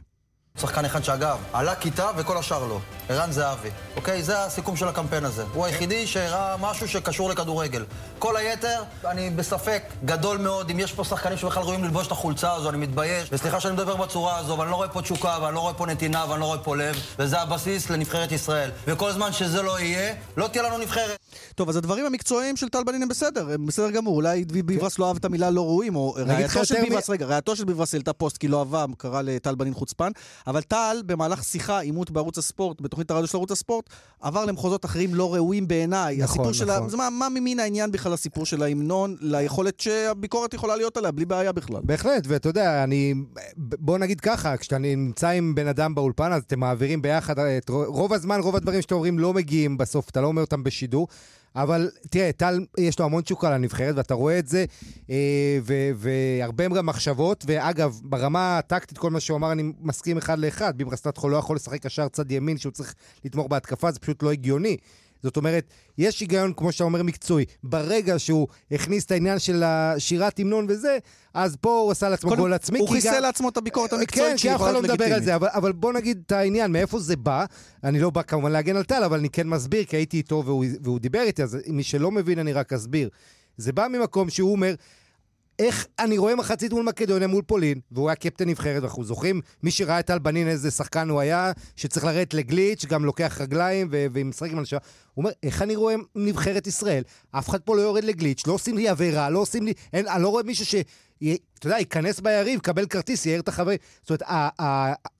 שחקן אחד שאגב, עלה כיתה וכל השאר לא. ערן זהבי. אוקיי? זה הסיכום של הקמפיין הזה. הוא היחידי שהראה משהו שקשור לכדורגל. כל היתר, אני בספק גדול מאוד אם יש פה שחקנים שבכלל ראויים ללבוש את החולצה הזו, אני מתבייש. וסליחה שאני מדבר בצורה הזו, אבל אני לא רואה פה תשוקה, ואני לא רואה פה נתינה, ואני לא רואה פה לב, וזה הבסיס לנבחרת ישראל. וכל זמן שזה לא יהיה, לא תהיה לנו נבחרת. טוב, אז הדברים המקצועיים של טל בנין הם בסדר, הם בסדר גמור. אולי ביברס לא אהב את המילה לא ראויים, או רעייתו של ביברס, רגע, רעייתו של ביברס העלתה פוסט כי לא אהבה, קרא לטל בנין חוצפן, אבל טל, במהלך שיחה, עימות בערוץ הספורט, בתוכנית הרדיו של ערוץ הספורט, עבר למחוזות אחרים לא ראויים בעיניי. נכון, הסיפור נכון. של ה... מה, מה ממין העניין בכלל הסיפור של ההמנון, ליכולת שהביקורת יכולה להיות עליה, בלי בעיה בכלל? בהחלט, ואתה יודע, אני... בוא נגיד ככה, כשאתה נמצא עם בן אדם באולפן, אז אתם מעבירים ביחד את רוב הזמן, רוב הדברים שאתם אומרים לא מגיעים בסוף, אתה לא אומר אותם בשידור. אבל תראה, טל, יש לו המון תשוקה לנבחרת, ואתה רואה את זה, אה, ו- והרבה גם מחשבות, ואגב, ברמה הטקטית, כל מה שהוא אמר, אני מסכים אחד לאחד. ביברסטטחו לא יכול לשחק קשר צד ימין, שהוא צריך לתמוך בהתקפה, זה פשוט לא הגיוני. זאת אומרת, יש היגיון, כמו שאתה אומר, מקצועי. ברגע שהוא הכניס את העניין של השירת המנון וזה, אז פה הוא עשה לעצמו גול עצמי. הוא כי חיסל גם- לעצמו את הביקורת כן, המקצועית כי שהיא אף יכולה אחד לא להיות מדבר על לגיטימית. זה, אבל, אבל בוא נגיד את העניין, מאיפה זה בא. אני לא בא כמובן להגן על טל, אבל אני כן מסביר, כי הייתי איתו והוא, והוא דיבר איתי, אז מי שלא מבין אני רק אסביר. זה בא ממקום שהוא אומר, איך אני רואה מחצית מול מקדוניה, מול פולין, והוא היה קפטן נבחרת, ואנחנו זוכרים, מי שראה את טל בנין איזה שחקן הוא היה, שצריך לרדת לגליץ', גם לוקח רגליים ומשחק עם אנשים. הוא אומר, איך אני רואה נבחרת ישראל? אף אחד פה לא יורד לגליץ', לא עושים לי עבירה, לא עושים לי... אין, אני לא רואה מישהו ש... אתה יודע, ייכנס ביריב, קבל כרטיס, יעיר את החברים. זאת אומרת,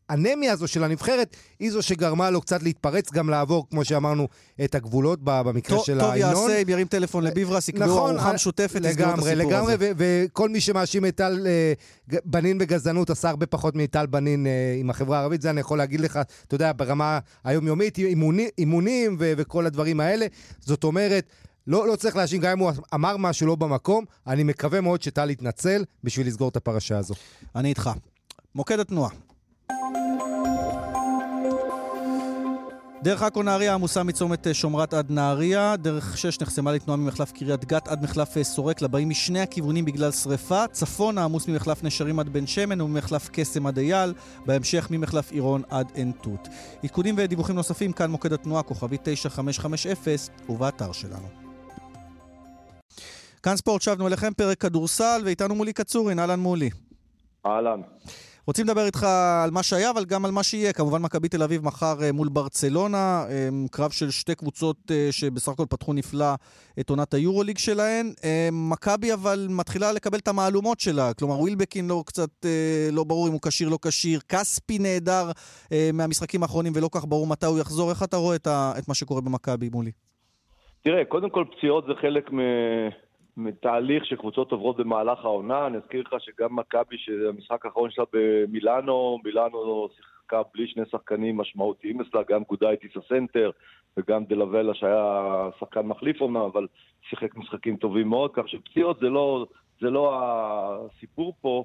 האנמיה הזו של הנבחרת היא זו שגרמה לו קצת להתפרץ, גם לעבור, כמו שאמרנו, את הגבולות במקרה טוב, של טוב ההמנון. יעשה אם ירים טלפון לביברס, יקבעו נכון, ארוחה אה, משותפת לסגור את לגמרי, הסיפור לגמרי, הזה. ו- וכל מי שמאשים את טל אה, בנין בגזענות עשה הרבה פחות מטל בנין אה, עם החברה הערבית, זה אני יכול להגיד לך, אתה יודע, ברמה היומיומית, אימוני, אימונים וכל הדברים האלה. זאת אומרת, לא, לא צריך להאשים, גם אם הוא אמר משהו לא במקום, אני מקווה מאוד שטל יתנצל בשביל לסגור את הפרשה הזו. אני איתך. מוקד התנועה. דרך עכו נהריה עמוסה מצומת אה, שומרת עד נהריה, דרך 6 נחסמה לתנועה ממחלף קריית גת עד מחלף אה, סורק לבאים משני הכיוונים בגלל שריפה, צפונה עמוס ממחלף נשרים עד בן שמן וממחלף קסם עד אייל, בהמשך ממחלף עירון עד עין תות. עדכונים ודיווחים נוספים כאן מוקד התנועה, כוכבי 9550 ובאתר שלנו. כאן ספורט, שבנו אליכם פרק כדורסל, ואיתנו מולי קצורין, אהלן מולי. אהלן. רוצים לדבר איתך על מה שהיה, אבל גם על מה שיהיה. כמובן, מכבי תל אביב מחר אה, מול ברצלונה, אה, קרב של שתי קבוצות אה, שבסך הכל פתחו נפלא את עונת היורוליג שלהן. מכבי אבל מתחילה לקבל את המהלומות שלה. כלומר, ווילבקין לא קצת, לא ברור אם הוא כשיר, לא כשיר. כספי נהדר מהמשחקים האחרונים ולא כך ברור מתי הוא יחזור. איך אתה רואה את מה שקורה במכבי מולי? תראה, קודם כל פציעות זה חלק מ... מתהליך שקבוצות עוברות במהלך העונה. אני אזכיר לך שגם מכבי, שהמשחק האחרון שלה במילאנו, מילאנו שיחקה בלי שני שחקנים משמעותיים אצלה, גם גודאיטיס הסנטר וגם דלוולה שהיה שחקן מחליף אומנם, אבל שיחק משחקים טובים מאוד, כך שפציעות זה לא, זה לא הסיפור פה.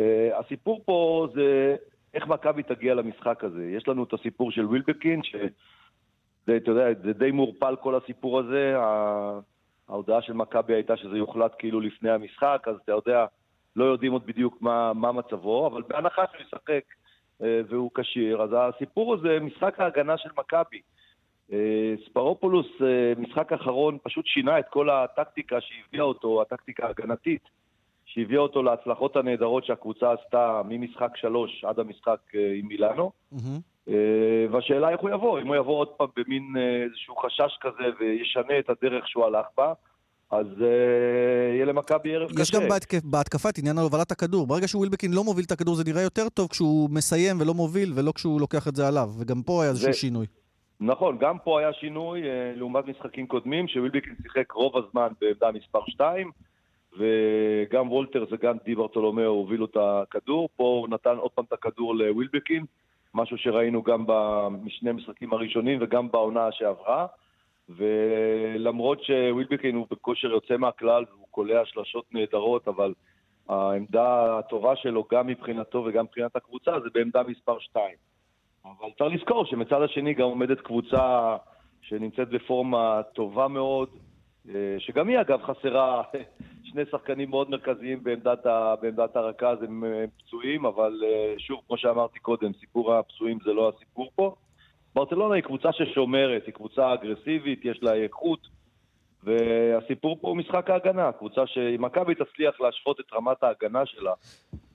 Uh, הסיפור פה זה איך מכבי תגיע למשחק הזה. יש לנו את הסיפור של ווילבקין, ש... זה, אתה יודע, זה די מעורפל כל הסיפור הזה. ההודעה של מכבי הייתה שזה יוחלט כאילו לפני המשחק, אז אתה יודע, לא יודעים עוד בדיוק מה, מה מצבו, אבל בהנחה שהוא ישחק אה, והוא כשיר, אז הסיפור הזה, משחק ההגנה של מכבי. אה, ספרופולוס, אה, משחק אחרון, פשוט שינה את כל הטקטיקה שהביאה אותו, הטקטיקה ההגנתית, שהביאה אותו להצלחות הנהדרות שהקבוצה עשתה ממשחק שלוש עד המשחק אה, עם מילאנו. Mm-hmm. והשאלה איך הוא יבוא, אם הוא יבוא עוד פעם במין אה, איזשהו חשש כזה וישנה את הדרך שהוא הלך בה, אז uh, יהיה למכבי ערב קשה. יש גם בהתקפ, בהתקפה את עניין הובלת הכדור. ברגע שווילבקין לא מוביל את הכדור זה נראה יותר טוב כשהוא מסיים ולא מוביל ולא כשהוא לוקח את זה עליו. וגם פה היה איזשהו זה... שינוי. נכון, גם פה היה שינוי לעומת משחקים קודמים, שווילבקין שיחק רוב הזמן בעמדה מספר 2, וגם וולטר וגם די ברטולומיאו הובילו את הכדור. פה הוא נתן עוד פעם את הכדור לווילבקין. משהו שראינו גם בשני המשחקים הראשונים וגם בעונה שעברה. ולמרות שווילבקין הוא בכושר יוצא מהכלל, הוא קולע שלשות נהדרות, אבל העמדה הטובה שלו, גם מבחינתו וגם מבחינת הקבוצה, זה בעמדה מספר 2. אבל צריך לזכור שמצד השני גם עומדת קבוצה שנמצאת בפורמה טובה מאוד, שגם היא אגב חסרה שני שחקנים מאוד מרכזיים בעמדת, ה, בעמדת הרכז, הם, הם פצועים, אבל שוב, כמו שאמרתי קודם, סיפור הפצועים זה לא הסיפור פה. ברצלונה היא קבוצה ששומרת, היא קבוצה אגרסיבית, יש לה איכות, והסיפור פה הוא משחק ההגנה. קבוצה שאם מכבי תצליח להשוות את רמת ההגנה שלה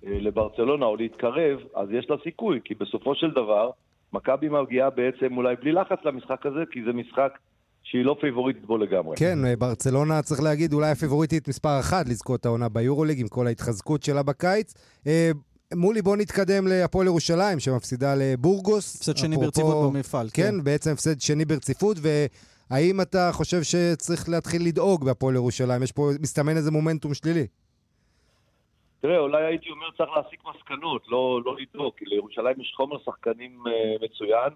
לברצלונה או להתקרב, אז יש לה סיכוי, כי בסופו של דבר, מכבי מגיעה בעצם אולי בלי לחץ למשחק הזה, כי זה משחק שהיא לא פייבוריטית בו לגמרי. כן, אה, ברצלונה, צריך להגיד, אולי הפייבוריטית מספר אחת לזכות את העונה ביורוליג, עם כל ההתחזקות שלה בקיץ. אה, מולי, בוא נתקדם להפועל ירושלים, שמפסידה לבורגוס. הפסד שני ברציפות במפעל, כן. כן, בעצם הפסד שני ברציפות, והאם אתה חושב שצריך להתחיל לדאוג בהפועל ירושלים? יש פה, מסתמן איזה מומנטום שלילי. תראה, אולי הייתי אומר צריך להסיק מסקנות, לא, לא לדאוג, כי לירושלים יש חומר שחקנים uh, מצוין,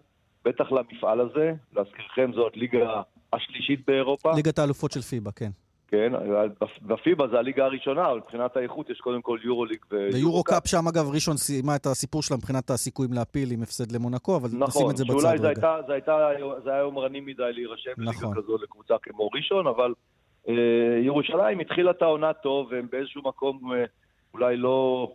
בטח למפעל הזה. להזכירכם, זאת ליגה השלישית באירופה. ליגת האלופות של פיבה, כן. כן, בפיבה זה הליגה הראשונה, אבל מבחינת האיכות יש קודם כל יורוליג ויורו ויורו קאפ, שם אגב ראשון סיימה את הסיפור שלה מבחינת הסיכויים להפיל עם הפסד למונקו, אבל נכון, נשים את זה בצד רגע. נכון, שאולי זה היה יומרני מדי להירשם נכון. לליגה כזו לקבוצה כמו ראשון, אבל אה, ירושלים התחילה את העונה טוב, והם באיזשהו מקום אה, אולי לא,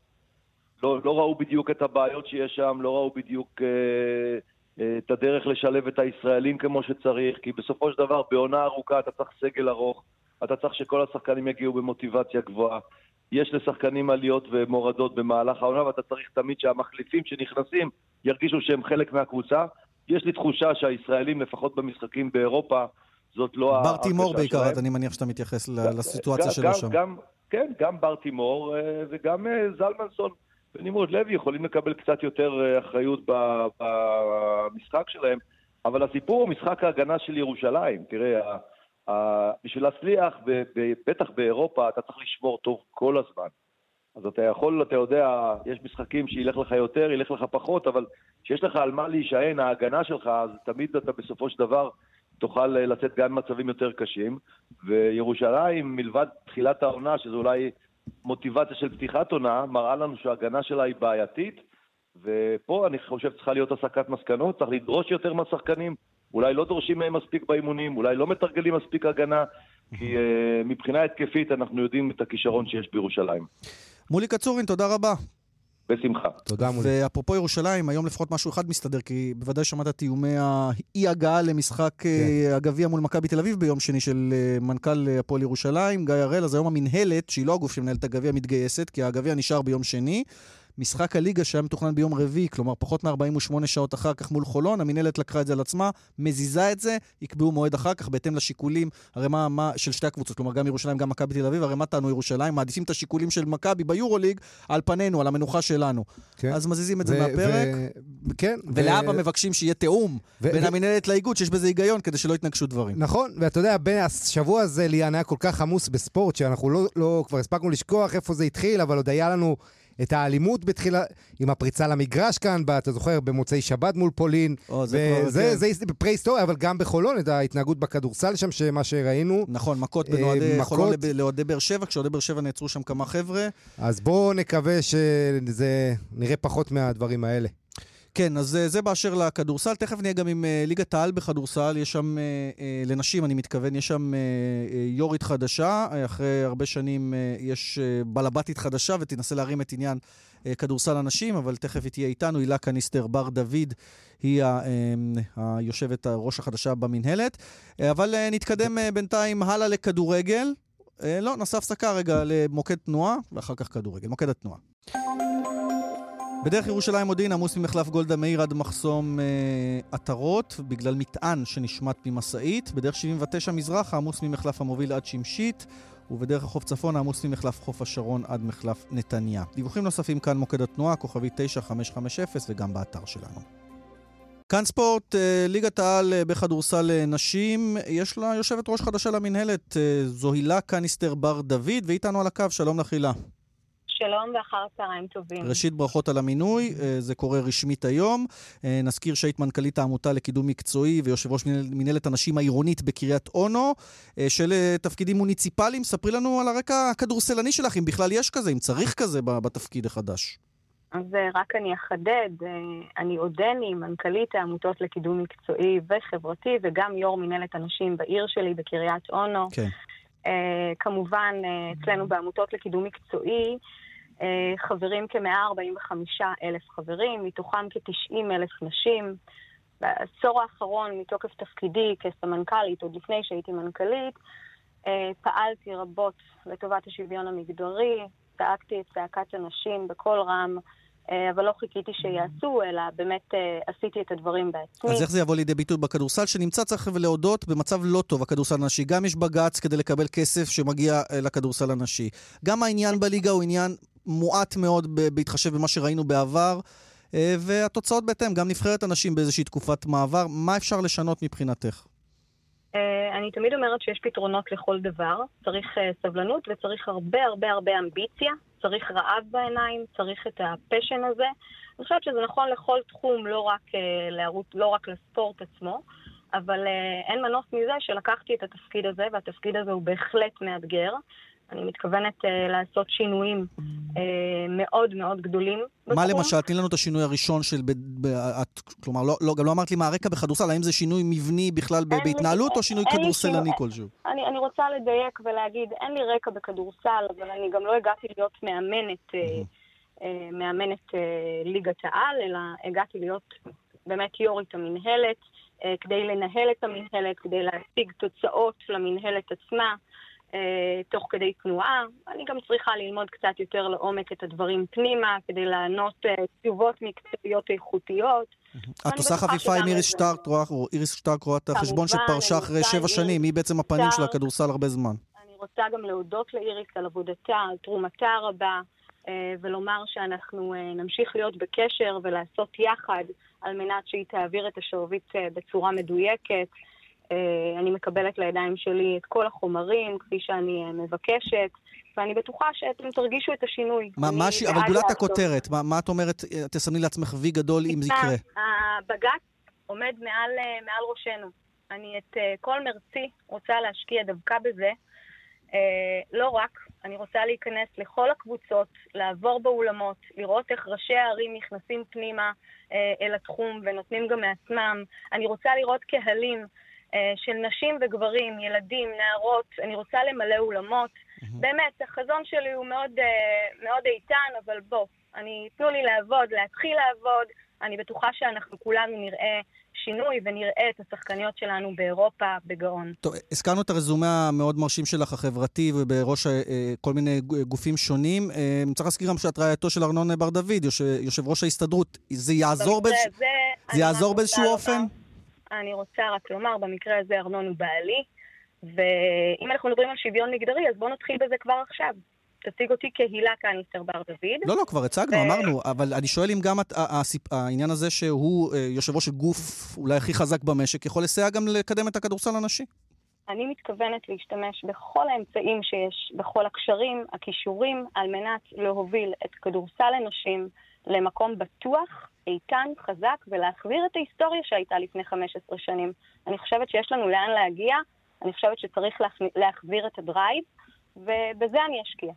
לא, לא ראו בדיוק את הבעיות שיש שם, לא ראו בדיוק... אה את הדרך לשלב את הישראלים כמו שצריך, כי בסופו של דבר בעונה ארוכה אתה צריך סגל ארוך, אתה צריך שכל השחקנים יגיעו במוטיבציה גבוהה. יש לשחקנים עליות ומורדות במהלך העונה, ואתה צריך תמיד שהמחליפים שנכנסים ירגישו שהם חלק מהקבוצה. יש לי תחושה שהישראלים, לפחות במשחקים באירופה, זאת לא שלהם. בר תימור בעיקר, אני מניח שאתה מתייחס לסיטואציה שלו שם. גם, כן, גם בר תימור אה, וגם אה, זלמנסון ונמרוד לוי יכולים לקבל קצת יותר אה, אחריות במשחק שלהם, אבל הסיפור הוא משחק ההגנה של ירושלים. תראה, בשביל להצליח, בטח באירופה, אתה צריך לשמור טוב כל הזמן. אז אתה יכול, אתה יודע, יש משחקים שילך לך יותר, ילך לך פחות, אבל כשיש לך על מה להישען, ההגנה שלך, אז תמיד אתה בסופו של דבר תוכל לצאת גם במצבים יותר קשים. וירושלים, מלבד תחילת העונה, שזו אולי מוטיבציה של פתיחת עונה, מראה לנו שההגנה שלה היא בעייתית, ופה אני חושב צריכה להיות הסקת מסקנות, צריך לדרוש יותר מהשחקנים, אולי לא דורשים מהם מספיק באימונים, אולי לא מתרגלים מספיק הגנה, כי uh, מבחינה התקפית אנחנו יודעים את הכישרון שיש בירושלים. מולי קצורין, תודה רבה. בשמחה. תודה מולי. ואפרופו ירושלים, היום לפחות משהו אחד מסתדר, כי בוודאי שמעת את איומי האי-הגעה למשחק אה, כן. הגביע מול מכבי תל אביב ביום שני של אה, מנכ"ל הפועל ירושלים, גיא הראל. אז היום המינהלת, שהיא לא הגוף שמנהל את הגביע, מתגייסת, כי הגביע נשאר ביום שני. משחק הליגה שהיה מתוכנן ביום רביעי, כלומר פחות מ-48 שעות אחר כך מול חולון, המינהלת לקחה את זה על עצמה, מזיזה את זה, יקבעו מועד אחר כך בהתאם לשיקולים, הרי מה, מה של שתי הקבוצות, כלומר גם ירושלים, גם מכבי תל אביב, הרי מה טענו ירושלים? מעדיפים את השיקולים של מכבי ביורוליג על פנינו, על המנוחה שלנו. כן. אז מזיזים את זה מהפרק. ו- כן. ולאבא ו- מבקשים שיהיה תיאום ו- בין ו- המינהלת לאיגוד, שיש בזה היגיון, כדי שלא יתנגשו דברים. נכון, ואתה יודע, השבוע הזה, ליאן, היה כל כך עמוס בספורט, שאנחנו לא, לא כבר הספקנו לשכוח איפה זה התחיל, אבל עוד היה לנו את האלימות בתחילה, עם הפריצה למגרש כאן, אתה זוכר, במוצאי שבת מול פולין. או, זה כבר, כן. זה פרה-היסטוריה, אבל גם בחולון, את ההתנהגות בכדורסל שם, שמה שראינו. נכון, מכות בין אוהדי אה, חולון לאוהדי באר שבע, כשאוהדי באר שבע נעצרו שם כמה חבר'ה. אז בואו נקווה שזה נראה פחות מהדברים האלה. כן, אז אה, זה באשר לכדורסל. תכף נהיה גם עם uh, ליגת העל בכדורסל. יש שם, uh, לנשים, אני מתכוון, יש שם יורית חדשה. אחרי הרבה שנים יש בלבטית חדשה, ותנסה להרים את עניין כדורסל הנשים, אבל תכף היא תהיה איתנו. הילה קניסטר בר דוד, היא היושבת הראש החדשה במינהלת. אבל נתקדם בינתיים הלאה לכדורגל. לא, נעשה הפסקה רגע למוקד תנועה, ואחר כך כדורגל. מוקד התנועה. בדרך ירושלים מודיעין עמוס ממחלף גולדה מאיר עד מחסום אה, עטרות, בגלל מטען שנשמט ממשאית. בדרך 79 מזרחה עמוס ממחלף המוביל עד שמשית, ובדרך החוף צפון עמוס ממחלף חוף השרון עד מחלף נתניה. דיווחים נוספים כאן מוקד התנועה, כוכבי 9550 וגם באתר שלנו. כאן ספורט, אה, ליגת העל אה, בכדורסל אה, נשים, יש לה יושבת ראש חדשה למינהלת, זו הילה קניסטר בר דוד, ואיתנו על הקו, שלום לך הילה. שלום ואחר צהריים טובים. ראשית, ברכות על המינוי, אה, זה קורה רשמית היום. אה, נזכיר שהיית מנכ"לית העמותה לקידום מקצועי ויושב ראש מנהלת הנשים העירונית בקריית אונו, אה, של תפקידים מוניציפליים. ספרי לנו על הרקע הכדורסלני שלך, אם בכלל יש כזה, אם צריך כזה בתפקיד החדש. אז רק אני אחדד, אני עודני מנכ"לית העמותות לקידום מקצועי וחברתי, וגם יו"ר מנהלת הנשים בעיר שלי, בקריית אונו. כן. Uh, כמובן, uh, אצלנו בעמותות לקידום מקצועי, חברים כ-145 אלף חברים, מתוכם כ-90 אלף נשים. בעשור האחרון, מתוקף תפקידי כסמנכ"לית, עוד לפני שהייתי מנכ"לית, אה, פעלתי רבות לטובת השוויון המגדרי, צעקתי את צעקת הנשים בקול רם אה, אבל לא חיכיתי שיעשו, אלא באמת אה, עשיתי את הדברים בעצמי. אז איך זה יבוא לידי ביטוי בכדורסל, שנמצא, צריך להודות, במצב לא טוב, הכדורסל הנשי. גם יש בג"ץ כדי לקבל כסף שמגיע אה, לכדורסל הנשי. גם העניין בליגה הוא עניין מועט מאוד בהתחשב במה שראינו בעבר, והתוצאות בהתאם, גם נבחרת הנשים באיזושהי תקופת מעבר. מה אפשר לשנות מבחינתך? אני תמיד אומרת שיש פתרונות לכל דבר. צריך סבלנות וצריך הרבה הרבה הרבה אמביציה. צריך רעב בעיניים, צריך את הפשן הזה. אני חושבת שזה נכון לכל תחום, לא רק, אה, לערוץ, לא רק לספורט עצמו, אבל אה, אין מנוס מזה שלקחתי את התפקיד הזה, והתפקיד הזה הוא בהחלט מאתגר. אני מתכוונת uh, לעשות שינויים uh, מאוד מאוד גדולים בתחום. מה למשל? תני לנו את השינוי הראשון של... ב, ב, את, כלומר, לא, לא, גם לא אמרת לי מה הרקע בכדורסל, האם זה שינוי מבני בכלל בהתנהלות, או שינוי כדורסלני כלשהו? אני, אני רוצה לדייק ולהגיד, אין לי רקע בכדורסל, אבל אני גם לא הגעתי להיות מאמנת, mm-hmm. uh, מאמנת ליגת העל, אלא הגעתי להיות באמת יו"רית המינהלת, כדי לנהל את המינהלת, כדי להשיג תוצאות למינהלת עצמה. אה, תוך כדי תנועה. אני גם צריכה ללמוד קצת יותר לעומק את הדברים פנימה, כדי לענות אה, תשובות מקצועיות איכותיות. את עושה חפיפה עם איריס שטארק, איריס שטארק רואה את החשבון שפרשה אחרי שבע שנים, היא בעצם הפנים של הכדורסל הרבה זמן. אני רוצה גם להודות לאיריס על עבודתה, על תרומתה הרבה, אה, ולומר שאנחנו נמשיך להיות בקשר ולעשות יחד על מנת שהיא תעביר את השרביט בצורה מדויקת. אה, אני מקבלת לידיים שלי את כל החומרים, כפי שאני אה, מבקשת, ואני בטוחה שאתם תרגישו את השינוי. מה, מה ש... אבל גולת הכותרת, מה, מה את אומרת, אה, תסמני לעצמך וי גדול אם זה יקרה? הבג"ץ עומד מעל, מעל ראשנו. אני את כל מרצי רוצה להשקיע דווקא בזה. לא רק, אני רוצה להיכנס לכל הקבוצות, לעבור באולמות, לראות איך ראשי הערים נכנסים פנימה אל התחום ונותנים גם מעצמם. אני רוצה לראות קהלים. אה, של נשים וגברים, ילדים, נערות, אני רוצה למלא אולמות. Mm-hmm. באמת, החזון שלי הוא מאוד, אה, מאוד איתן, אבל בוא, אני, תנו לי לעבוד, להתחיל לעבוד. אני בטוחה שאנחנו כולנו נראה שינוי ונראה את השחקניות שלנו באירופה בגאון. טוב, הזכרנו את הרזומה המאוד מרשים שלך, החברתי, ובראש אה, כל מיני גופים שונים. אה, צריך להזכיר גם שאת רעייתו של ארנון בר דוד, יושב, יושב ראש ההסתדרות. זה יעזור, באיז... זה, זה יעזור באיזשהו אופן? לומר. אני רוצה רק לומר, במקרה הזה ארנון הוא בעלי, ואם אנחנו מדברים על שוויון מגדרי, אז בואו נתחיל בזה כבר עכשיו. תציג אותי כהילה קניסטר בר דוד. לא, לא, כבר הצגנו, ו... אמרנו, אבל אני שואל אם גם את, הסיפ... העניין הזה שהוא אה, יושב ראש הגוף אולי הכי חזק במשק, יכול לסייע גם לקדם את הכדורסל הנשי. אני מתכוונת להשתמש בכל האמצעים שיש, בכל הקשרים, הכישורים, על מנת להוביל את כדורסל הנשים למקום בטוח איתן, חזק, ולהחזיר את ההיסטוריה שהייתה לפני 15 שנים. אני חושבת שיש לנו לאן להגיע, אני חושבת שצריך להחזיר את ה drive, ובזה אני אשקיע.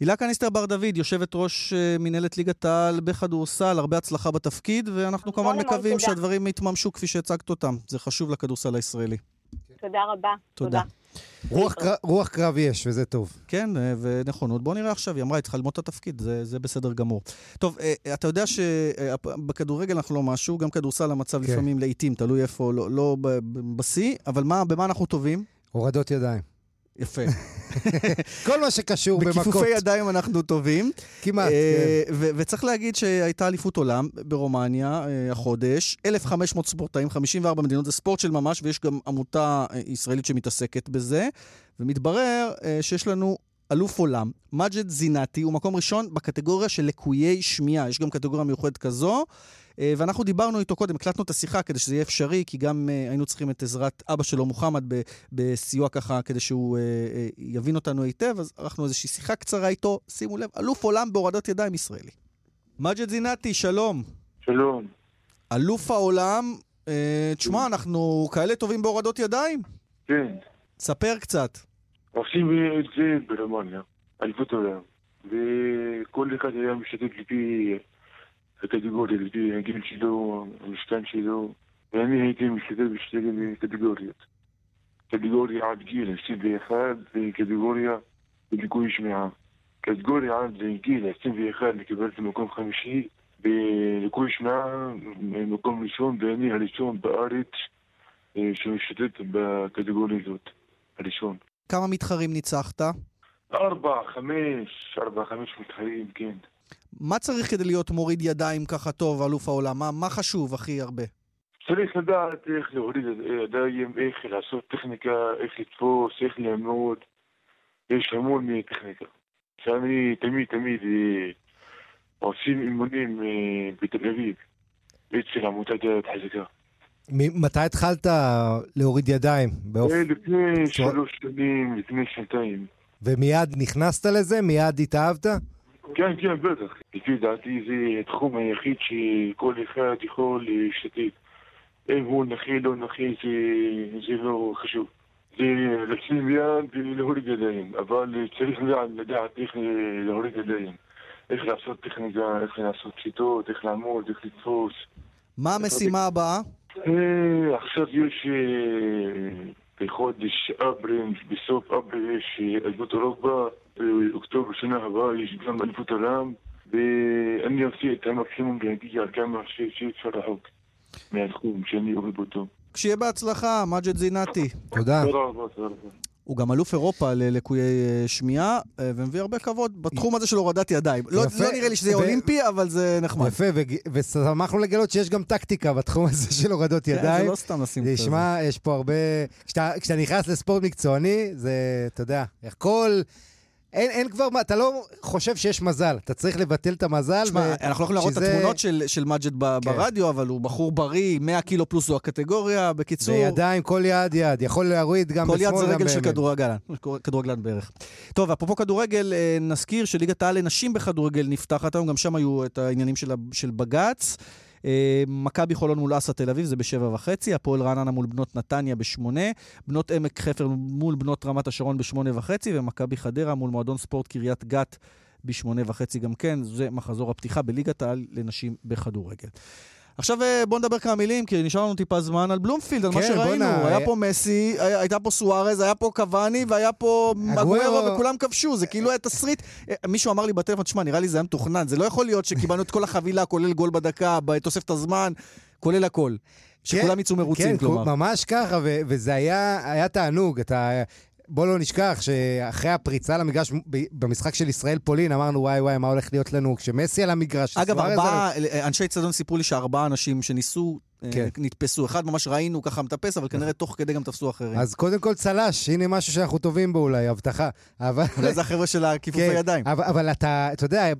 הילה קניסטר בר דוד, יושבת ראש אה, מנהלת ליגת העל בכדורסל, הרבה הצלחה בתפקיד, ואנחנו כמובן מקווים תודה. שהדברים יתממשו כפי שהצגת אותם. זה חשוב לכדורסל הישראלי. תודה רבה. תודה. תודה. רוח, קר... רוח קרב יש, וזה טוב. כן, אה, ונכונות. בוא נראה עכשיו, היא אמרה, היא צריכה ללמוד את התפקיד, זה, זה בסדר גמור. טוב, אה, אתה יודע שבכדורגל אנחנו לא משהו, גם כדורסל המצב כן. לפעמים לעיתים, תלוי איפה, לא, לא בשיא, אבל מה, במה אנחנו טובים? הורדות ידיים. יפה. כל מה שקשור במכות. בכיפופי ידיים אנחנו טובים. כמעט, אה, כן. וצריך להגיד שהייתה אליפות עולם ברומניה אה, החודש, 1,500 ספורטאים, 54 מדינות, זה ספורט של ממש, ויש גם עמותה אה, ישראלית שמתעסקת בזה, ומתברר שיש לנו אלוף עולם, מג'ד זינאטי, הוא מקום ראשון בקטגוריה של לקויי שמיעה. יש גם קטגוריה מיוחדת כזו. אה, ואנחנו דיברנו איתו קודם, הקלטנו את השיחה כדי שזה יהיה אפשרי, כי גם אה, היינו צריכים את עזרת אבא שלו, מוחמד, בסיוע ככה, כדי שהוא אה, יבין אותנו היטב, אז ערכנו איזושהי שיחה קצרה איתו. שימו לב, אלוף עולם בהורדות ידיים ישראלי. מג'ד זינאטי, שלום. שלום. אלוף העולם, תשמע, אנחנו כאלה טובים בהורדות ידיים? כן. ספר קצת. עושים את זה ברומניה, אליפות עולם. וכל אחד היה משתתף לפי הקטגוריה, לפי הגיל שלו, המשכן שלו, ואני הייתי משתתף בשתי קטגוריות. קטגוריה עד גיל 21 וקטגוריה בליקוי שמיעה. קטגוריה עד גיל 21 קיבלתי מקום חמישי, בליקוי שמיעה מקום ראשון, ואני הראשון בארץ אה, שמשתתף בקטגוריה הזאת, הראשון. כמה מתחרים ניצחת? ארבע, חמש, ארבע, חמש מתחרים, כן. מה צריך כדי להיות מוריד ידיים ככה טוב, אלוף העולם? מה, מה חשוב הכי הרבה? צריך לדעת איך להוריד ידיים, איך לעשות טכניקה, איך לתפוס, איך לעמוד. יש המון טכניקה. שאני תמיד תמיד אה, עושים אימונים אה, בתל אביב, אצל עמותת יד חזקה. מתי התחלת להוריד ידיים? באופ... אה, לפני שלוש שנים, לפני שנתיים. ומיד נכנסת לזה? מיד התאהבת? כן, כן, בטח. לפי דעתי זה התחום היחיד שכל אחד יכול להשתתף. אם הוא נכה, לא נכה, זה, זה לא חשוב. זה לשים יד ולהוריד ידיים, אבל צריך לדעת איך להוריד ידיים. איך לעשות טכניקה, איך לעשות שיטות, איך לעמוד, איך לתפוס. מה המשימה הבאה? אה, עכשיו יש אה, בחודש אפריל, בסוף אפריל יש אליפות אירופה, באוקטובר שנה הבאה יש גם אליפות עולם, ואני עושה את המקסימום להגיע כמה שאפשר רחוק מהתחום שאני אוהב אותו. שיהיה בהצלחה, מג'ד זינאטי. תודה. תודה רבה, תודה רבה. הוא גם אלוף אירופה ללקויי אה, שמיעה, אה, ומביא הרבה כבוד בתחום הזה של הורדת ידיים. לא, לא נראה לי שזה יהיה אולימפי, אבל זה נחמד. יפה, ושמחנו לגלות שיש גם טקטיקה בתחום הזה של הורדות ידיים. כן, זה לא סתם לשים כזה. תשמע, יש פה הרבה... כשאתה נכנס לספורט מקצועני, זה, אתה יודע, כל... אין, אין כבר, אתה לא חושב שיש מזל, אתה צריך לבטל את המזל. שמע, ו... אנחנו לא יכולים לראות שזה... את התמונות של, של מג'ד ב, כן. ברדיו, אבל הוא בחור בריא, 100 קילו פלוס זו הקטגוריה, בקיצור... בידיים, כל יד יד, יכול להוריד גם בשמאל, גם בימין. כל יד זה רגל של כדורגלן, כדורגלן בערך. טוב, אפרופו כדורגל, אה, נזכיר שליגת העל לנשים בכדורגל נפתחת היום, גם שם היו את העניינים של, של בג"ץ. אה, מכבי חולון מול אסא תל אביב, זה בשבע וחצי, הפועל רעננה מול בנות נתניה בשמונה, בנות עמק חפר מול בנות רמת השרון בשמונה וחצי, ומכבי חדרה מול מועדון ספורט קריית גת בשמונה וחצי גם כן. זה מחזור הפתיחה בליגת העל לנשים בכדורגל. עכשיו אה, בואו נדבר כמה מילים, כי נשאר לנו טיפה זמן על בלומפילד, על כן, מה שראינו. בונה, היה פה מסי, הייתה פה סוארז, היה פה קוואני, והיה פה אגוארו, וכולם כבשו. זה כאילו היה תסריט. אה, מישהו אמר לי בטלפון, תשמע, נראה לי זה היה מתוכנן. זה לא יכול להיות שקיבלנו את כל החבילה, כולל גול בדקה, בתוספת הזמן, כולל הכל. שכולם כן, יצאו מרוצים, כן, כלומר. כן, ממש ככה, וזה היה, היה תענוג. אתה בוא לא נשכח שאחרי הפריצה למגרש במשחק של ישראל-פולין, אמרנו, וואי וואי, מה הולך להיות לנו כשמסי על המגרש. אגב, ארבעה, אנשי צדון סיפרו לי שארבעה אנשים שניסו כן. נתפסו. אחד ממש ראינו ככה מטפס, אבל כנראה תוך כדי גם תפסו אחרים. אז קודם כל צל"ש, הנה משהו שאנחנו טובים בו אולי, הבטחה. אבל... אולי זה החבר'ה של הכיפוף כן, הידיים. אבל, אבל אתה, אתה יודע,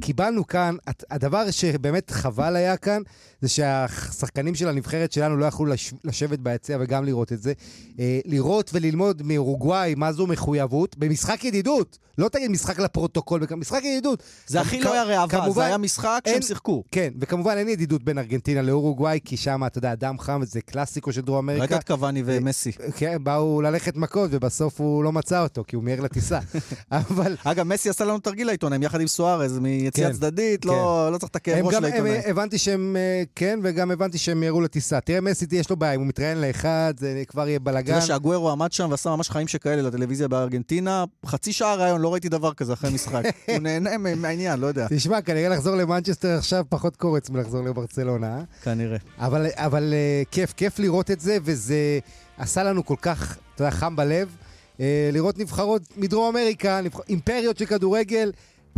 קיבלנו כאן, הדבר שבאמת חבל היה כאן, זה שהשחקנים של הנבחרת שלנו לא יכלו לש, לשבת ביציע וגם לראות את זה. אה, לראות וללמוד מאורוגוואי מה זו מחויבות, במשחק ידידות. לא תגיד משחק לפרוטוקול, משחק ידידות. זה הכי לא היה ראווה, זה היה משחק שהם שיחקו. כן, וכמובן אין ידידות בין ארגנטינה לאורוגוואי, כי שם, אתה יודע, דם חם, זה קלאסיקו של דרום אמריקה. ראית את קוואני ומסי. כן, באו ללכת מכות, ובסוף הוא לא מצא אותו, כי הוא מיהר לטיסה. אבל... אגב, מסי עשה לנו תרגיל לעיתונאים, יחד עם סוארז, מיציאה כן, צדדית, לא, כן. לא צריך את הכאב ראש לעיתונאים. הבנתי שהם, אה, כן, וגם הבנתי שהם מיהרו לטיסה. תראה, מסי, יש לו בעיה, אם הוא מתראיין לאחד, זה כבר יהיה בלאגן. תראה שהגוורו עמד שם ועשה ממש חיים שכאלה לטלוויזיה בארגנטינה. חצי שעה ראיון, לא ראיתי דבר כזה אחרי משחק. הוא נהנה מהעניין, לא יודע. תשמע, כנראה לחזור למנצ'סטר עכשיו פחות קורץ מלחזור לברצלונה. אה? כנראה. אבל, אבל uh, כיף, כיף לראות את זה, וזה עשה לנו כל כך, אתה יודע, חם בלב. Uh, לראות נבחרות מדרום אמריקה, נבח... אימפריות של כדורגל.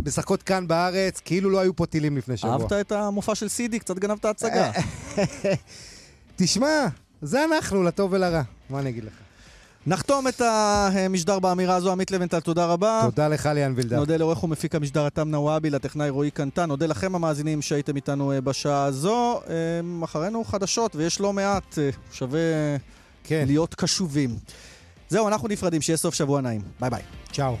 משחקות כאן בארץ, כאילו לא היו פה טילים לפני שבוע. אהבת את המופע של סידי? קצת גנבת הצגה. תשמע, זה אנחנו, לטוב ולרע. מה אני אגיד לך? נחתום את המשדר באמירה הזו, עמית לבנטל, תודה רבה. תודה לך, ליאן וילדר. נודה לעורך ומפיק המשדר עתם נוואבי, לטכנאי רועי קנטן. נודה לכם המאזינים שהייתם איתנו אה, בשעה הזו. אה, אחרינו חדשות, ויש לא מעט, אה, שווה כן. להיות קשובים. זהו, אנחנו נפרדים, שיהיה סוף שבוע נעים. ביי ביי. צ'או.